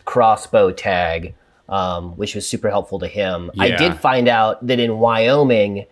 Speaker 3: crossbow tag. Um, which was super helpful to him. Yeah. I did find out that in Wyoming,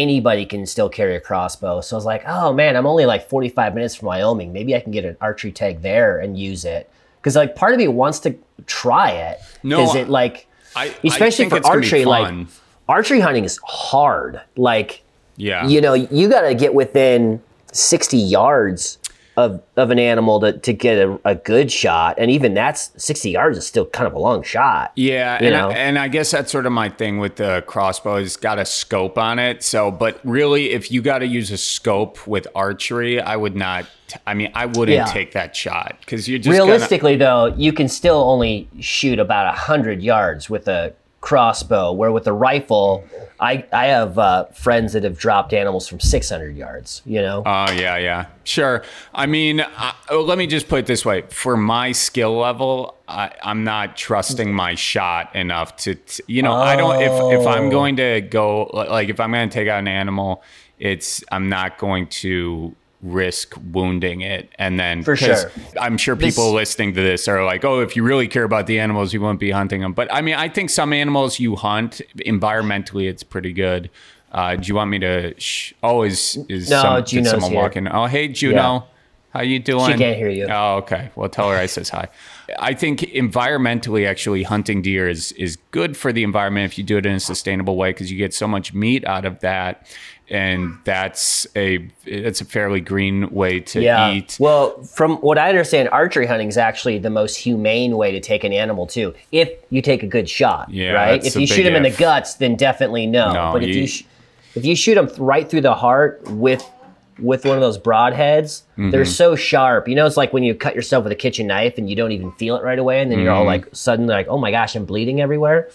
Speaker 3: anybody can still carry a crossbow. So I was like, oh man, I'm only like 45 minutes from Wyoming. Maybe I can get an archery tag there and use it. Because like part of me wants to try it. No, is it like, I, especially I for archery, like archery hunting is hard. Like, yeah, you know, you got to get within 60 yards of, of an animal to, to get a, a, good shot. And even that's 60 yards is still kind of a long shot.
Speaker 1: Yeah. And I, and I guess that's sort of my thing with the crossbow is got a scope on it. So, but really, if you got to use a scope with archery, I would not. I mean, I wouldn't yeah. take that shot because you're just
Speaker 3: realistically gonna... though. You can still only shoot about a hundred yards with a crossbow, where with a rifle, I I have uh, friends that have dropped animals from 600 yards. You know.
Speaker 1: Oh uh, yeah, yeah, sure. I mean, uh, let me just put it this way: for my skill level, I, am not trusting my shot enough to, you know, oh. I don't. If if I'm oh. going to go, like, if I'm going to take out an animal, it's I'm not going to risk wounding it. And then
Speaker 3: for sure.
Speaker 1: I'm sure people this, listening to this are like oh if you really care about the animals you won't be hunting them but i mean i think some animals you hunt environmentally it's pretty good. Uh, do you want me to sh- oh is is
Speaker 3: no, some, someone here.
Speaker 1: walking oh hey juno. Yeah. how you doing?
Speaker 3: she can't hear you.
Speaker 1: Oh okay. Well tell her i says hi. I think environmentally, actually, hunting deer is is good for the environment if you do it in a sustainable way because you get so much meat out of that, and that's a it's a fairly green way to yeah. eat.
Speaker 3: Well, from what I understand, archery hunting is actually the most humane way to take an animal too, if you take a good shot. Yeah, right. If you shoot him in the guts, then definitely no. no but if you, sh- if you shoot them right through the heart with with one of those broadheads, mm-hmm. they're so sharp. You know, it's like when you cut yourself with a kitchen knife and you don't even feel it right away, and then mm-hmm. you're all mm-hmm. like suddenly like, oh my gosh, I'm bleeding everywhere.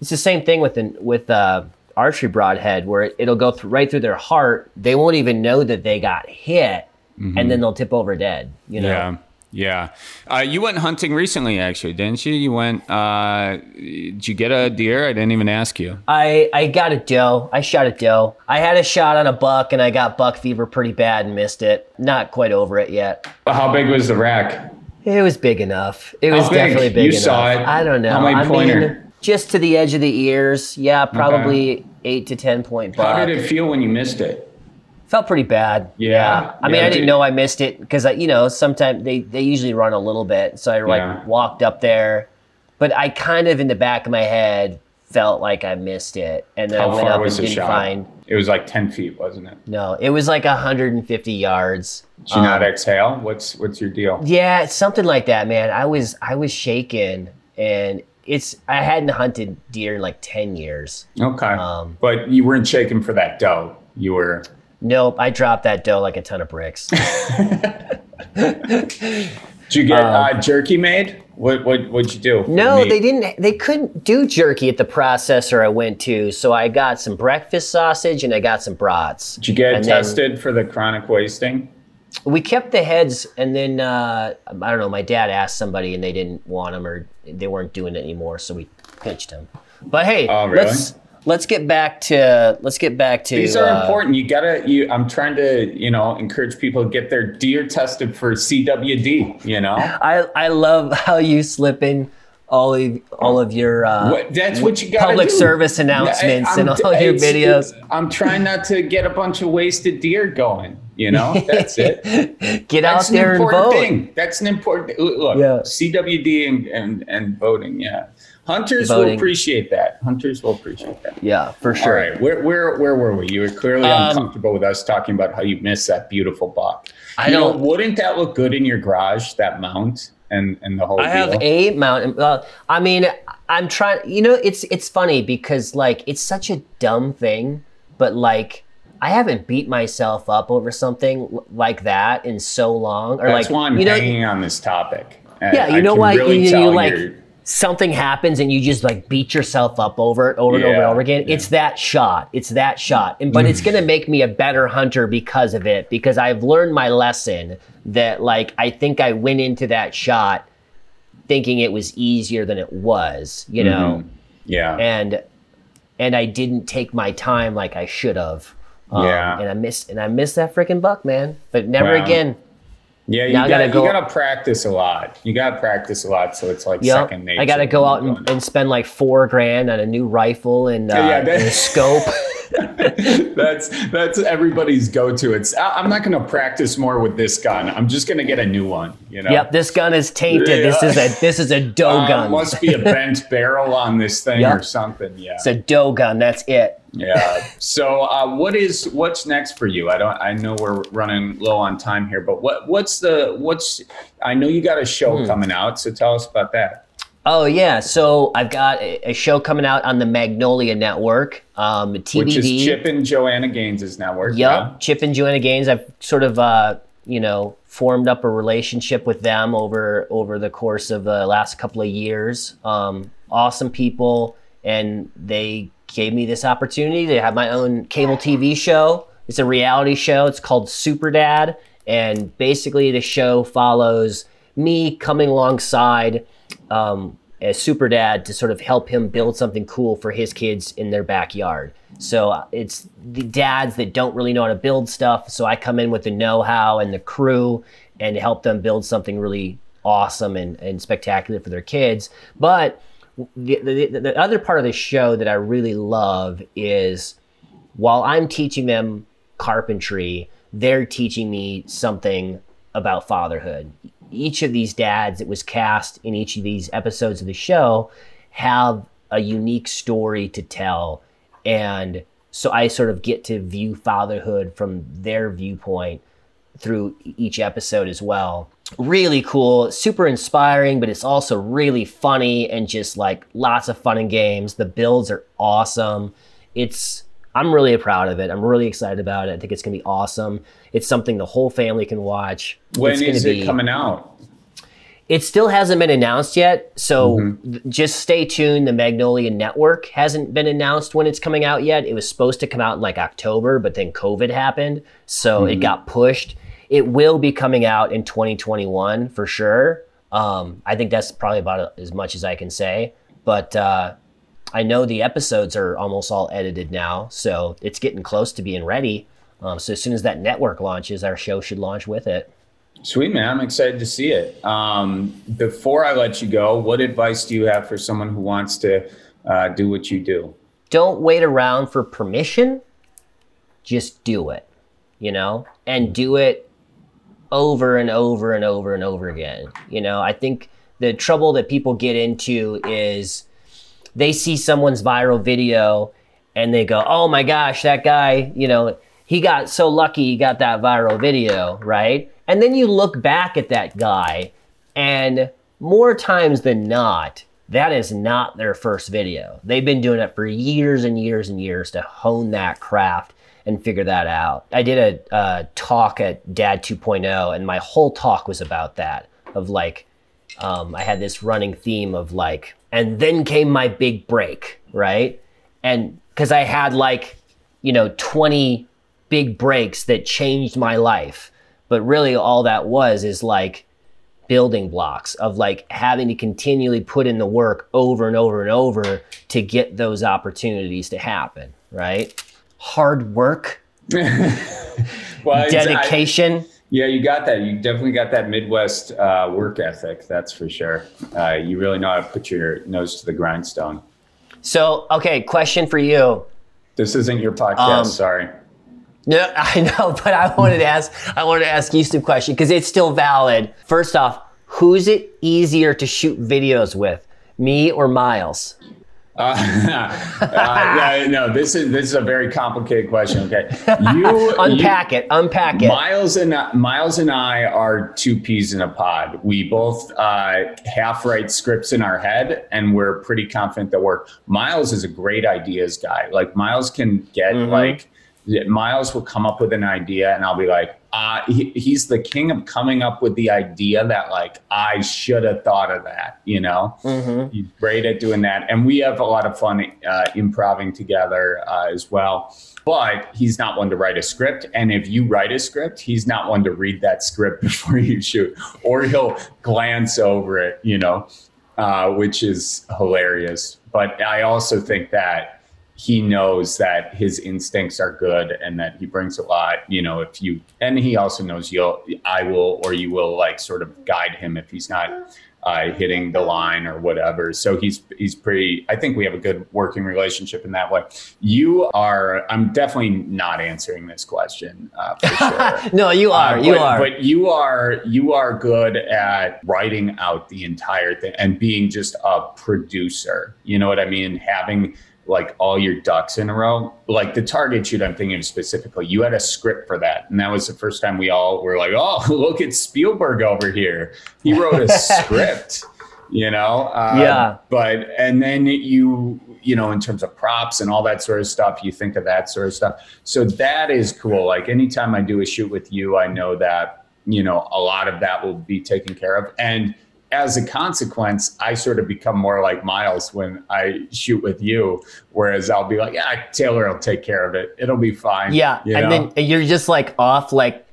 Speaker 3: It's the same thing with an, with uh, archery broadhead where it, will go through, right through their heart. They won't even know that they got hit, mm-hmm. and then they'll tip over dead. You know.
Speaker 1: Yeah. Yeah. Uh, you went hunting recently, actually, didn't you? You went, uh, did you get a deer? I didn't even ask you.
Speaker 3: I, I got a doe. I shot a doe. I had a shot on a buck and I got buck fever pretty bad and missed it. Not quite over it yet.
Speaker 1: How big was the rack?
Speaker 3: It was big enough. It was big? definitely big
Speaker 1: you
Speaker 3: enough.
Speaker 1: saw it.
Speaker 3: I don't know.
Speaker 1: How many
Speaker 3: I
Speaker 1: pointer?
Speaker 3: Mean, just to the edge of the ears. Yeah, probably okay. eight to ten point buck.
Speaker 1: How did it feel when you missed it?
Speaker 3: Felt pretty bad.
Speaker 1: Yeah?
Speaker 3: I mean,
Speaker 1: Yeah,
Speaker 3: I didn't
Speaker 1: dude.
Speaker 3: know I missed it because you know sometimes they they usually run a little bit, so I like
Speaker 1: Yeah.
Speaker 3: walked up there, but I kind of in the back of my head felt like I missed it, and then I went up
Speaker 1: was
Speaker 3: and didn't
Speaker 1: shot?
Speaker 3: find.
Speaker 1: It was like ten feet, wasn't it?
Speaker 3: No, it was like 150 yards.
Speaker 1: Did you not
Speaker 3: Um,
Speaker 1: exhale? What's what's your deal?
Speaker 3: Yeah, something like that, man. I was I was shaken, and it's I hadn't hunted deer in like 10 years.
Speaker 1: Okay,
Speaker 3: um,
Speaker 1: but you weren't shaking for that dough. You were.
Speaker 3: Nope, I dropped that doe like a ton of bricks.
Speaker 1: Did you get uh, jerky made? What what what'd you do?
Speaker 3: No,
Speaker 1: meat?
Speaker 3: they didn't. They couldn't do jerky at the processor I went to, so I got some breakfast sausage and I got some brats.
Speaker 1: Did you get
Speaker 3: and then-
Speaker 1: tested for the chronic wasting?
Speaker 3: We kept the heads, and then uh, I don't know. My dad asked somebody, and they didn't want them, or they weren't doing it anymore, so we pitched them. But hey,
Speaker 1: Oh, really?
Speaker 3: let's let's get back to let's get back to
Speaker 1: These are
Speaker 3: uh,
Speaker 1: important. You gotta. You. I'm trying to. You know, encourage people to get their deer tested for CWD. You know.
Speaker 3: I I love how you slip in all of all of your uh,
Speaker 1: What, that's what you got.
Speaker 3: public service announcements and all your videos.
Speaker 1: I'm trying not to get a bunch of wasted deer going. You know, that's it.
Speaker 3: Get
Speaker 1: That's
Speaker 3: out there
Speaker 1: an
Speaker 3: and
Speaker 1: important
Speaker 3: vote.
Speaker 1: thing. That's an important look.
Speaker 3: Yeah.
Speaker 1: CWD and, and and voting. Yeah, hunters will appreciate that. Hunters will appreciate that.
Speaker 3: Yeah, for sure.
Speaker 1: right, where where where were we? You were clearly
Speaker 3: Um,
Speaker 1: uncomfortable with us talking about how you missed that beautiful buck.
Speaker 3: I
Speaker 1: You know,
Speaker 3: don't-
Speaker 1: wouldn't that look good in your garage? That mount and and the whole.
Speaker 3: I have a mountain. Uh, I mean, I'm trying. You know, it's it's funny because like it's such a dumb thing, but like I haven't beat myself up over something like that in so long. Or
Speaker 1: That's
Speaker 3: like
Speaker 1: why I'm
Speaker 3: you know,
Speaker 1: hanging on this topic.
Speaker 3: Yeah, you
Speaker 1: I
Speaker 3: know what?
Speaker 1: really
Speaker 3: you, you like something happens and you just like beat yourself up over it over and over and over again.
Speaker 1: yeah.
Speaker 3: It's that shot. It's that shot. And but it's gonna make me a better hunter because of it, because I've learned my lesson that like I think I went into that shot thinking it was easier than it was, you know,
Speaker 1: Mhm. Yeah.
Speaker 3: and and I didn't take my time like I should have. Um,
Speaker 1: Yeah.
Speaker 3: And I missed and I missed that freaking buck, man. But never
Speaker 1: Wow.
Speaker 3: again.
Speaker 1: Yeah, you
Speaker 3: Now
Speaker 1: gotta,
Speaker 3: gotta go-
Speaker 1: you gotta practice a lot. You gotta practice a lot, so it's like
Speaker 3: Yep.
Speaker 1: second nature.
Speaker 3: I got to go out and, and spend like four grand on a new rifle and, uh,
Speaker 1: Yeah, that-
Speaker 3: and a scope.
Speaker 1: that's that's everybody's go-to. It's I- I'm not gonna practice more with this gun. I'm just gonna get a new one. You know.
Speaker 3: yep, this gun is tainted. This is a this is a doe
Speaker 1: Uh,
Speaker 3: gun.
Speaker 1: must be a bent barrel on this thing
Speaker 3: Yep.
Speaker 1: or something. Yeah.
Speaker 3: it's a doe gun. That's it.
Speaker 1: Yeah. So, uh, what is what's next for you? I don't. I know we're running low on time here, but what what's the what's? I know you got a show
Speaker 3: Hmm.
Speaker 1: coming out, so tell us about that.
Speaker 3: Oh yeah, so I've got a, a show coming out on the Magnolia Network. Um, TBD.
Speaker 1: Which is Chip and Joanna Gaines' network.
Speaker 3: Yep, Chip and Joanna Gaines. I've sort of, uh, you know, formed up a relationship with them over over the course of the last couple of years. Um, awesome people, and they gave me this opportunity to have my own cable TV show. It's a reality show. It's called Super Dad, and basically the show follows me coming alongside um, as super dad to sort of help him build something cool for his kids in their backyard. So uh, it's the dads that don't really know how to build stuff. So I come in with the know-how and the crew and help them build something really awesome and, and spectacular for their kids. But the, the, the other part of the show that I really love is while I'm teaching them carpentry, they're teaching me something about fatherhood. Each of these dads that was cast in each of these episodes of the show have a unique story to tell. And so I sort of get to view fatherhood from their viewpoint through each episode as well. Really cool, super inspiring, but it's also really funny and just like lots of fun and games. The builds are awesome. It's I'm really proud of it. I'm really excited about it. I think it's gonna be awesome. It's something the whole family can watch.
Speaker 1: When
Speaker 3: it's
Speaker 1: is
Speaker 3: be,
Speaker 1: it coming out?
Speaker 3: it still hasn't been announced yet, so
Speaker 1: Mm-hmm.
Speaker 3: th- just stay tuned. The Magnolia Network hasn't been announced when it's coming out yet. It was supposed to come out in like October, but then COVID happened, so
Speaker 1: Mm-hmm.
Speaker 3: it got pushed. It will be coming out in 2021 for sure. Um, I think that's probably about as much as I can say. But uh, I know the episodes are almost all edited now, so it's getting close to being ready. Um, so as soon as that network launches, our show should launch with it.
Speaker 1: Sweet man, I'm excited to see it. Um, before I let you go, what advice do you have for someone who wants to uh, do what you do?
Speaker 3: don't wait around for permission just do it you know, and do it over and over and over and over again. You know, I think the trouble that people get into is they see someone's viral video and they go, "Oh my gosh, that guy, you know, he got so lucky he got that viral video, right?" And then you look back at that guy and more times than not, that is not their first video. They've been doing it for years and years and years to hone that craft and figure that out. I did a uh, talk at Dad 2.0, and my whole talk was about that. Of like, um, I had this running theme of like, and then came my big break, right? And because I had like, you know, 20 big breaks that changed my life. But really, all that was is like building blocks of like having to continually put in the work over and over and over to get those opportunities to happen, right? Hard work,
Speaker 1: Well, it's- I-
Speaker 3: dedication.
Speaker 1: Yeah, you got that. You definitely got that Midwest uh, work ethic. That's for sure. Uh, you really know how to put your nose to the grindstone.
Speaker 3: So, okay, question for you.
Speaker 1: This isn't your podcast.
Speaker 3: Um,
Speaker 1: sorry.
Speaker 3: No, I know, but I wanted to ask. I wanted to ask you some question because it's still valid. First off, who's it easier to shoot videos with, me or Miles?
Speaker 1: Uh, uh, no, this is this is a very complicated question. Okay, you
Speaker 3: Unpack it. Unpack it.
Speaker 1: Miles and Miles and I are two peas in a pod. We both uh, half write scripts in our head, and we're pretty confident that work. Miles is a great ideas guy. Like Miles can get
Speaker 3: Mm-hmm.
Speaker 1: like Miles will come up with an idea, and I'll be like, uh, he, he's the king of coming up with the idea that like I should have thought of that. You know,
Speaker 3: Mm-hmm.
Speaker 1: he's great at doing that, and we have a lot of fun uh, improving together uh, as well. But he's not one to write a script, and if you write a script, he's not one to read that script before you shoot, or he'll glance over it. You know, uh, which is hilarious. But I also think that he knows that his instincts are good and that he brings a lot you know if you and he also knows you'll i will or you will like sort of guide him if he's not uh, hitting the line or whatever so he's he's pretty i think we have a good working relationship in that way you are i'm definitely not answering this question uh, for sure
Speaker 3: no, you are.
Speaker 1: uh,
Speaker 3: you
Speaker 1: but,
Speaker 3: are.
Speaker 1: But you are you are good at writing out the entire thing and being just a producer. You know what I mean? Having like all your ducks in a row. Like the target shoot I'm thinking of specifically, you had a script for that. And that was the first time we all were like, oh, look at Spielberg over here. He wrote a script. You know, uh,
Speaker 3: Yeah.
Speaker 1: But and then you, you know, in terms of props and all that sort of stuff, you think of that sort of stuff. So that is cool. Like anytime I do a shoot with you, I know that, you know, a lot of that will be taken care of. And as a consequence, I sort of become more like Miles when I shoot with you, whereas I'll be like, yeah, Taylor will take care of it. It'll be fine.
Speaker 3: yeah,
Speaker 1: you
Speaker 3: and
Speaker 1: know?
Speaker 3: then you're just like off, like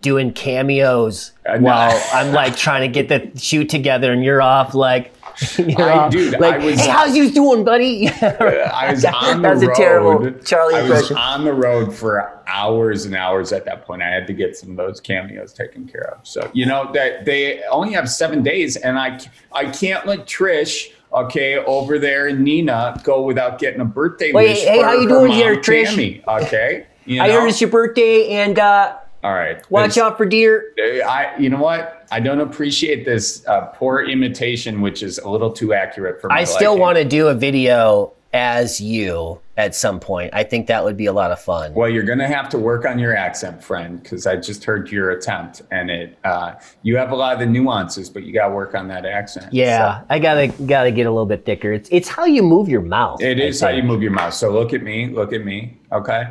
Speaker 3: doing cameos
Speaker 1: Uh, no.
Speaker 3: while I'm like trying to get the shoot together, and you're off like. You're
Speaker 1: I-
Speaker 3: off,
Speaker 1: dude, I
Speaker 3: like,
Speaker 1: was-
Speaker 3: hey, how's you doing, buddy?
Speaker 1: I was on the
Speaker 3: That's
Speaker 1: road.
Speaker 3: a terrible Charlie
Speaker 1: I was on the road for hours and hours at that point. I had to get some of those cameos taken care of. So you know that they only have seven days, and I I can't let Trish. Okay, over there, and Nina, go without getting a birthday
Speaker 3: Wait,
Speaker 1: wish.
Speaker 3: hey, how you doing here, Trish?
Speaker 1: Tammy, okay, you
Speaker 3: I
Speaker 1: know?
Speaker 3: heard it's your birthday, and uh,
Speaker 1: All right,
Speaker 3: watch out for deer.
Speaker 1: I, you know what? I don't appreciate this uh, poor imitation, which is a little too accurate for me.
Speaker 3: I still
Speaker 1: liking.
Speaker 3: want to do a video as you at some point. I think that would be a lot of fun.
Speaker 1: Well, you're going to have to work on your accent, friend, because I just heard your attempt, and it uh, you have a lot of the nuances, but you got to work on that accent.
Speaker 3: Yeah, I gotta gotta get a little bit thicker. It's it's how you move your mouth.
Speaker 1: So it
Speaker 3: I
Speaker 1: is how you move your mouth. So look at me, look at me, okay?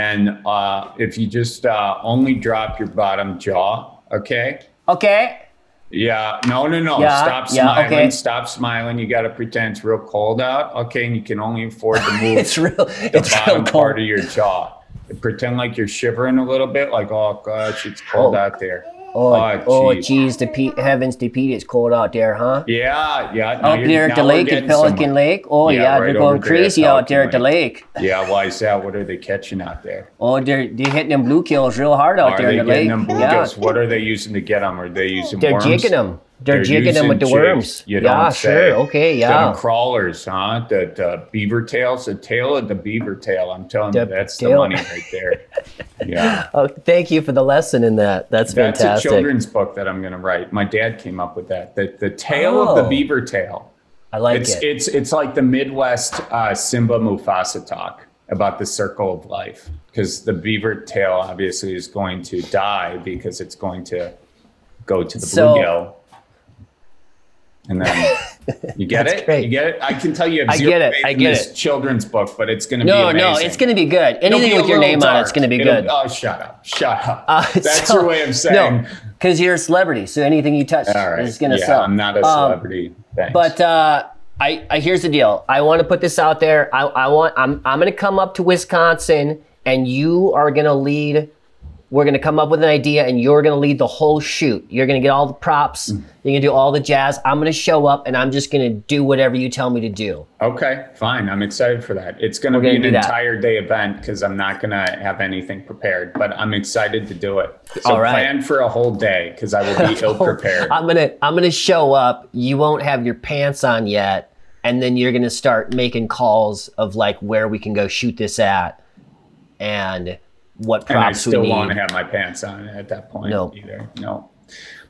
Speaker 1: And uh, if you just uh, only drop your bottom jaw, okay?
Speaker 3: Okay.
Speaker 1: Yeah, no, no, no.
Speaker 3: Yeah,
Speaker 1: Stop
Speaker 3: yeah,
Speaker 1: smiling.
Speaker 3: okay.
Speaker 1: Stop smiling. You got to pretend it's real cold out, okay? And you can only afford to move
Speaker 3: It's real.
Speaker 1: the
Speaker 3: It's real
Speaker 1: bottom part of your jaw. Pretend like you're shivering a little bit, like, oh gosh, it's cold
Speaker 3: Oh.
Speaker 1: out there.
Speaker 3: Oh,
Speaker 1: Oh,
Speaker 3: oh,
Speaker 1: geez.
Speaker 3: the Pete, heavens, to Pete, it's cold out there, huh?
Speaker 1: Yeah, yeah.
Speaker 3: Up at the lake at Pelican. Lake. Oh
Speaker 1: Yeah,
Speaker 3: yeah,
Speaker 1: right
Speaker 3: they're going
Speaker 1: there
Speaker 3: crazy out there at the
Speaker 1: Lake. Yeah, why is that? What are they catching out there?
Speaker 3: Oh, they're they're hitting them bluegills real hard out
Speaker 1: Are
Speaker 3: there
Speaker 1: they
Speaker 3: in the
Speaker 1: getting
Speaker 3: lake.
Speaker 1: them
Speaker 3: yeah,
Speaker 1: bluegills? What are they using to get them? Are they using
Speaker 3: they're
Speaker 1: worms?
Speaker 3: jigging them. They're,
Speaker 1: They're
Speaker 3: jigging them with the worms.
Speaker 1: jigs, you
Speaker 3: yeah, sure. Okay,
Speaker 1: Them
Speaker 3: yeah.
Speaker 1: crawlers, huh? The, the beaver tails, the tail of the beaver tail. I'm telling
Speaker 3: The
Speaker 1: you, that's the money right there. Yeah.
Speaker 3: Oh, thank you for the lesson in that. That's
Speaker 1: That's
Speaker 3: fantastic.
Speaker 1: a children's book that I'm going to write. My dad came up with that. The, the tale of the
Speaker 3: Oh.
Speaker 1: beaver tail.
Speaker 3: I like
Speaker 1: It's
Speaker 3: it.
Speaker 1: it's it's like the Midwest uh, Simba Mufasa talk about the circle of life because the beaver tail obviously is going to die because it's going to go to the
Speaker 3: So-
Speaker 1: bluegill. And then you get it.
Speaker 3: great.
Speaker 1: You get it. I can tell you have
Speaker 3: I get it. I get
Speaker 1: this
Speaker 3: it.
Speaker 1: children's book, but it's going to
Speaker 3: no,
Speaker 1: be
Speaker 3: no,
Speaker 1: no,
Speaker 3: it's going to be good. Anything
Speaker 1: be
Speaker 3: with your name on
Speaker 1: dark.
Speaker 3: it's going to be
Speaker 1: It'll-
Speaker 3: good.
Speaker 1: Oh, shut up! Shut up!
Speaker 3: Uh,
Speaker 1: That's
Speaker 3: so-
Speaker 1: your way of saying.
Speaker 3: No, because you're a celebrity, so anything you touch
Speaker 1: right.
Speaker 3: is going to
Speaker 1: yeah,
Speaker 3: sell.
Speaker 1: I'm not a
Speaker 3: Um,
Speaker 1: celebrity. Thanks.
Speaker 3: But uh, I, I here's the deal. I want to put this out there. I, I want I'm I'm gonna come up to Wisconsin, and you are gonna lead. We're gonna come up with an idea, and you're gonna lead the whole shoot. You're gonna get all the props.
Speaker 1: Mm.
Speaker 3: You're gonna do all the jazz. I'm gonna show up, and I'm just gonna do whatever you tell me to do.
Speaker 1: Okay, fine. I'm excited for that. It's going to be an entire day event because I'm not going to have anything prepared, but I'm excited to do it. So
Speaker 3: All right.
Speaker 1: plan for a whole day because I will be ill prepared.
Speaker 3: I'm gonna I'm gonna show up. You won't have your pants on yet, and then you're gonna start making calls of like where we can go shoot this at, and what
Speaker 1: And I
Speaker 3: props
Speaker 1: still
Speaker 3: need.
Speaker 1: won't have my pants on at that point
Speaker 3: No.
Speaker 1: either. No.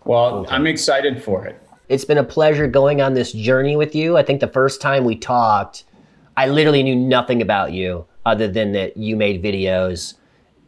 Speaker 1: Well, I'm excited for it.
Speaker 3: It's been a pleasure going on this journey with you. I think the first time we talked, I literally knew nothing about you other than that you made videos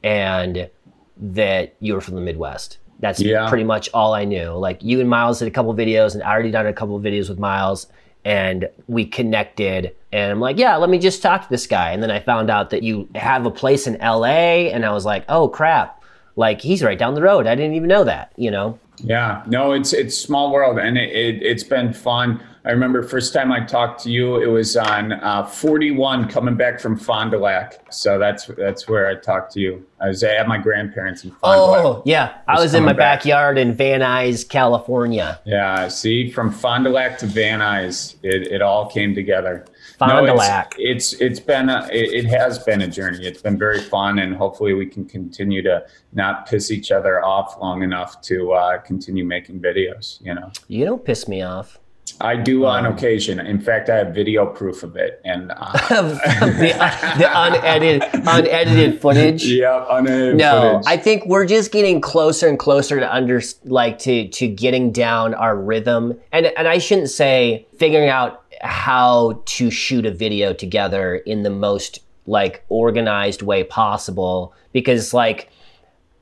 Speaker 3: and that you were from the Midwest. That's
Speaker 1: Yeah.
Speaker 3: pretty much all I knew. Like you and Miles did a couple videos, and I already done a couple of videos with Miles, and we connected. And I'm like, yeah, let me just talk to this guy. And then I found out that you have a place in LA, and I was like, oh crap, like he's right down the road. I didn't even know that, you know.
Speaker 1: Yeah, no, it's it's small world, and it, it it's been fun. I remember first time I talked to you, it was on uh, 41 coming back from Fond du Lac. So that's that's where I talked to you. I was at my grandparents in Fond du Lac.
Speaker 3: Oh, yeah. I was in my
Speaker 1: back.
Speaker 3: backyard in Van Nuys, California.
Speaker 1: Yeah, see, from Fond du Lac to Van Nuys, it, it all came together.
Speaker 3: Fond du
Speaker 1: it's-
Speaker 3: Lac.
Speaker 1: It's it's been a, it, it has been a journey. It's been very fun, and hopefully we can continue to not piss each other off long enough to uh, continue making videos. You know,
Speaker 3: You don't piss me off.
Speaker 1: I do on
Speaker 3: Um,
Speaker 1: occasion. In fact, I have video proof of it, and uh,
Speaker 3: the, the unedited, unedited footage.
Speaker 1: yeah, unedited
Speaker 3: No,
Speaker 1: footage.
Speaker 3: I think we're just getting closer and closer to under like to to getting down our rhythm. And and I shouldn't say figuring out how to shoot a video together in the most like organized way possible because like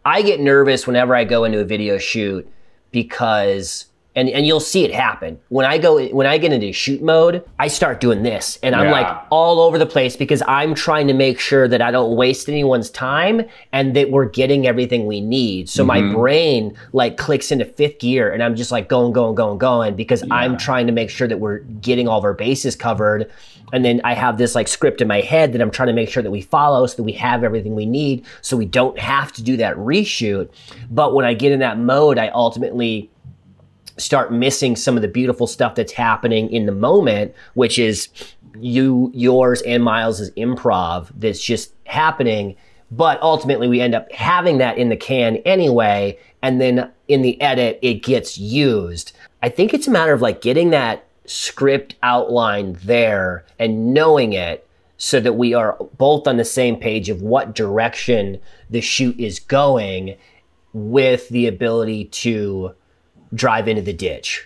Speaker 3: I get nervous whenever I go into a video shoot because and and you'll see it happen. When I go when I get into shoot mode, I start doing this and I'm
Speaker 1: Yeah.
Speaker 3: like all over the place because I'm trying to make sure that I don't waste anyone's time and that we're getting everything we need. So my mm-hmm. brain like clicks into fifth gear and I'm just like going going going going because I'm trying to make sure that we're getting all of our bases covered. And then I have this like script in my head that I'm trying to make sure that we follow so that we have everything we need so we don't have to do that reshoot. But when I get in that mode, I ultimately start missing some of the beautiful stuff that's happening in the moment, which is you, yours, and Miles's improv that's just happening. But ultimately, we end up having that in the can anyway, and then in the edit, it gets used. I think it's a matter of like getting that script outline there and knowing it so that we are both on the same page of what direction the shoot is going with the ability to drive into the ditch.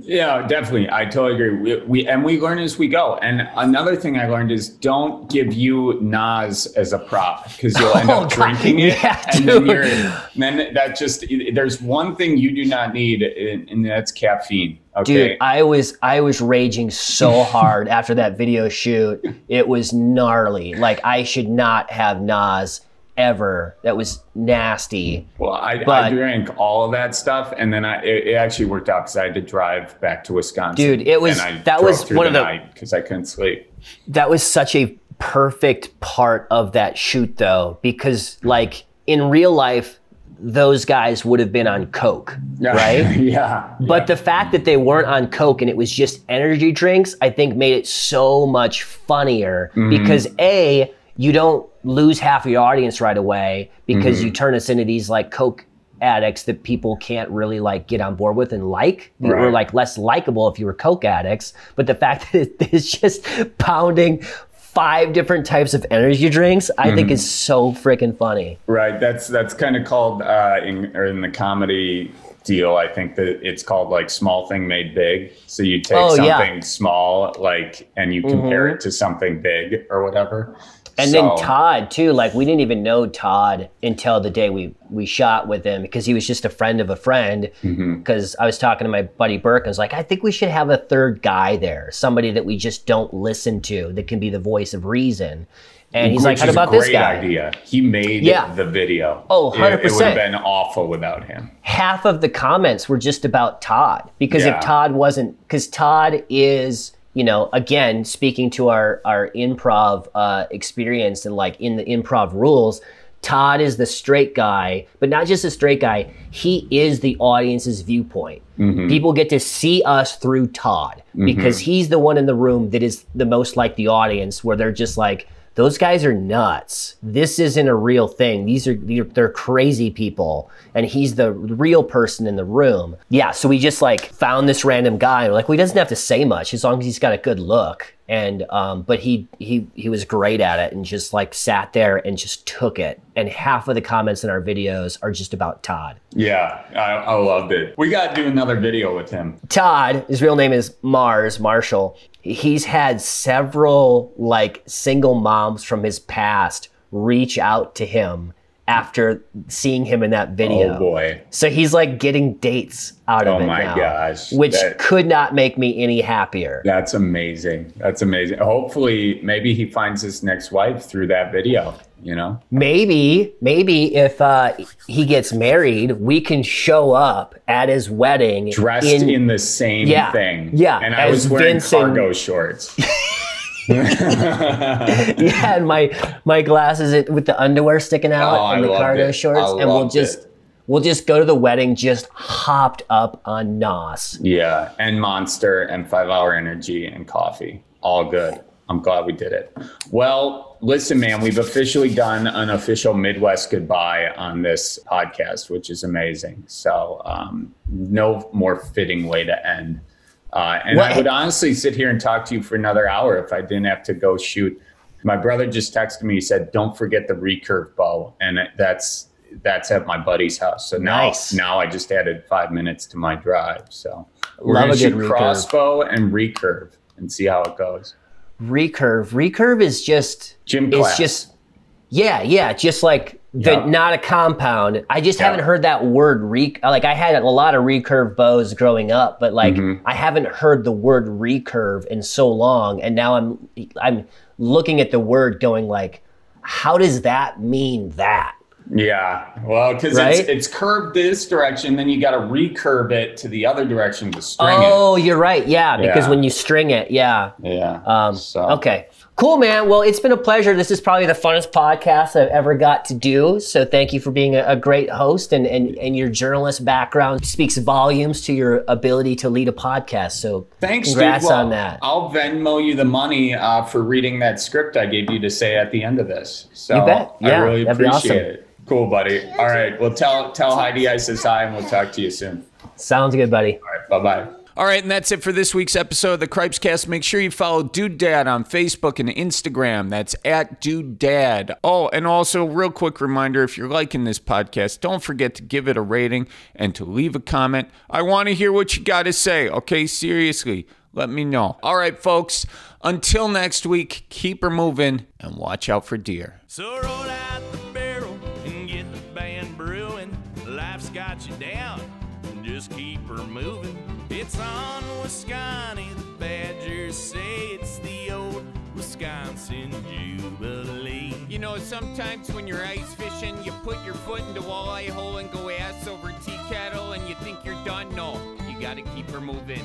Speaker 1: Yeah, definitely. I totally agree. We, we and we learn as we go. And another thing I learned is don't give you NOS as a prop because you'll end
Speaker 3: Oh,
Speaker 1: up drinking it,
Speaker 3: Yeah,
Speaker 1: and then
Speaker 3: dude.
Speaker 1: then that just there's one thing you do not need, and and that's caffeine. Okay.
Speaker 3: Dude, I was I was raging so hard after that video shoot. It was gnarly. Like I should not have NOS ever. That was nasty.
Speaker 1: well, I, I drank all of that stuff, and then I it, it actually worked out because I had to drive back to Wisconsin.
Speaker 3: Dude, it was-
Speaker 1: and I
Speaker 3: that was one of the-
Speaker 1: night because I couldn't sleep.
Speaker 3: That was such a perfect part of that shoot though because like in real life those guys would have been on coke, right?
Speaker 1: yeah.
Speaker 3: But the fact that they weren't on Coke and it was just energy drinks, I think made it so much funnier mm-hmm. because A, you don't lose half of your audience right away because you turn us into these like Coke addicts that people can't really like get on board with and like. We were like less likable if you were Coke addicts. But the fact that it's just pounding five different types of energy drinks, I
Speaker 1: Mm-hmm.
Speaker 3: think is so freaking funny.
Speaker 1: Right. That's that's kind of called uh, in or in the comedy deal. I think that it's called like small thing made big. So you take
Speaker 3: Oh,
Speaker 1: something
Speaker 3: yeah. Mm-hmm.
Speaker 1: small, like, and you compare it to something big or whatever.
Speaker 3: And
Speaker 1: So-
Speaker 3: then Todd too, like we didn't even know Todd until the day we we shot with him because he was just a friend of a friend.
Speaker 1: Mm-hmm.
Speaker 3: Because I was talking to my buddy Burke, and I was like, I think we should have a third guy there, somebody that we just don't listen to that can be the voice of reason. And he's like,
Speaker 1: Which
Speaker 3: How
Speaker 1: is a
Speaker 3: about this
Speaker 1: great
Speaker 3: guy?
Speaker 1: idea. He made
Speaker 3: Yeah.
Speaker 1: the video.
Speaker 3: Oh,
Speaker 1: It- It, would have been awful without him.
Speaker 3: half of the comments were just about Todd because
Speaker 1: Yeah.
Speaker 3: if Todd wasn't because Todd is you know again speaking to our our improv uh, experience and like in the improv rules Todd is the straight guy but not just a straight guy he is the audience's viewpoint. People get to see us through Todd because he's the one in the room that is the most like the audience where they're just like those guys are nuts. This isn't a real thing. These are they're, crazy people, and he's the real person in the room. Yeah, so we just like found this random guy. Like, well, he doesn't have to say much as long as he's got a good look. And um, but he he he was great at it, and just like sat there and just took it. And half of the comments in our videos are just about Todd.
Speaker 1: Yeah, I, I loved it. We got to do another video with him.
Speaker 3: Todd, his real name is Mars Marshall. He's had several like single moms from his past reach out to him after seeing him in that video.
Speaker 1: Oh boy.
Speaker 3: So he's like getting dates out of
Speaker 1: Oh
Speaker 3: it
Speaker 1: my
Speaker 3: now,
Speaker 1: gosh,
Speaker 3: which
Speaker 1: that-
Speaker 3: could not make me any happier.
Speaker 1: That's amazing. That's amazing. Hopefully, maybe he finds his next wife through that video. You know,
Speaker 3: Maybe, maybe if uh, he gets married, we can show up at his wedding
Speaker 1: dressed in, the same
Speaker 3: Yeah,
Speaker 1: thing.
Speaker 3: yeah,
Speaker 1: And I was wearing
Speaker 3: Vincent-
Speaker 1: cargo shorts.
Speaker 3: yeah, and my my glasses it- with the underwear sticking out
Speaker 1: Oh, I
Speaker 3: and the cargo
Speaker 1: it.
Speaker 3: shorts,
Speaker 1: I
Speaker 3: and we'll just
Speaker 1: it.
Speaker 3: we'll just go to the wedding just hopped up on nos.
Speaker 1: yeah, and Monster and Five Hour Energy and coffee. All good. I'm glad we did it. Well, listen, man, we've officially done an official Midwest goodbye on this podcast, which is amazing. So, um, no more fitting way to end. Uh, and I would honestly sit here and talk to you for another hour if I didn't have to go shoot. My brother just texted me. He said, "Don't forget the recurve bow," and that's that's at my buddy's house. So now,
Speaker 3: Nice.
Speaker 1: now I just added five minutes to my drive. So we're
Speaker 3: Love
Speaker 1: gonna shoot
Speaker 3: recurve.
Speaker 1: crossbow and recurve and see how it goes.
Speaker 3: Recurve, recurve is just
Speaker 1: Gym class.
Speaker 3: It's just yeah, yeah, just like the
Speaker 1: Yeah.
Speaker 3: not a compound. I just
Speaker 1: Yeah.
Speaker 3: haven't heard that word re. Like I had a lot of recurve bows growing up, but like
Speaker 1: Mm-hmm.
Speaker 3: I haven't heard the word recurve in so long, and now I'm I'm looking at the word going like, how does that mean that?
Speaker 1: Yeah, well, because
Speaker 3: Right?
Speaker 1: it's, it's curved this direction, then you got to recurve it to the other direction to string
Speaker 3: Oh, you're right. Yeah, because
Speaker 1: Yeah.
Speaker 3: when you string it, yeah.
Speaker 1: Yeah.
Speaker 3: Um,
Speaker 1: so
Speaker 3: Okay. Cool, man. Well, it's been a pleasure. This is probably the funnest podcast I've ever got to do. So thank you for being a, a great host and, and, and your journalist background speaks volumes to your ability to lead a podcast. So
Speaker 1: Thanks,
Speaker 3: congrats
Speaker 1: dude. Well,
Speaker 3: on that.
Speaker 1: I'll Venmo you the money uh, for reading that script I gave you to say at the end of this. So
Speaker 3: You bet.
Speaker 1: I
Speaker 3: Yeah,
Speaker 1: really appreciate
Speaker 3: awesome.
Speaker 1: it. Cool, buddy. All right. Well, tell tell Heidi I says hi, and we'll talk to you soon.
Speaker 3: Sounds good, buddy.
Speaker 1: All right. Bye bye.
Speaker 4: All right, and that's it for this week's episode of the Cripes Cast. Make sure you follow Dude Dad on Facebook and Instagram. That's at Dude Dad. Oh, and also, real quick reminder if you're liking this podcast, don't forget to give it a rating and to leave a comment. I want to hear what you got to say, okay? Seriously, let me know. All right, folks, until next week, keep her moving and watch out for deer.
Speaker 2: So roll out the barrel and get the band brewing. Life's got you down, just keep her moving. It's on Wisconsin, the Badgers say it's the old Wisconsin Jubilee.
Speaker 4: You know, sometimes when you're ice fishing, you put your foot in the walleye hole and go ass over tea kettle and you think you're done. No, you gotta keep her moving.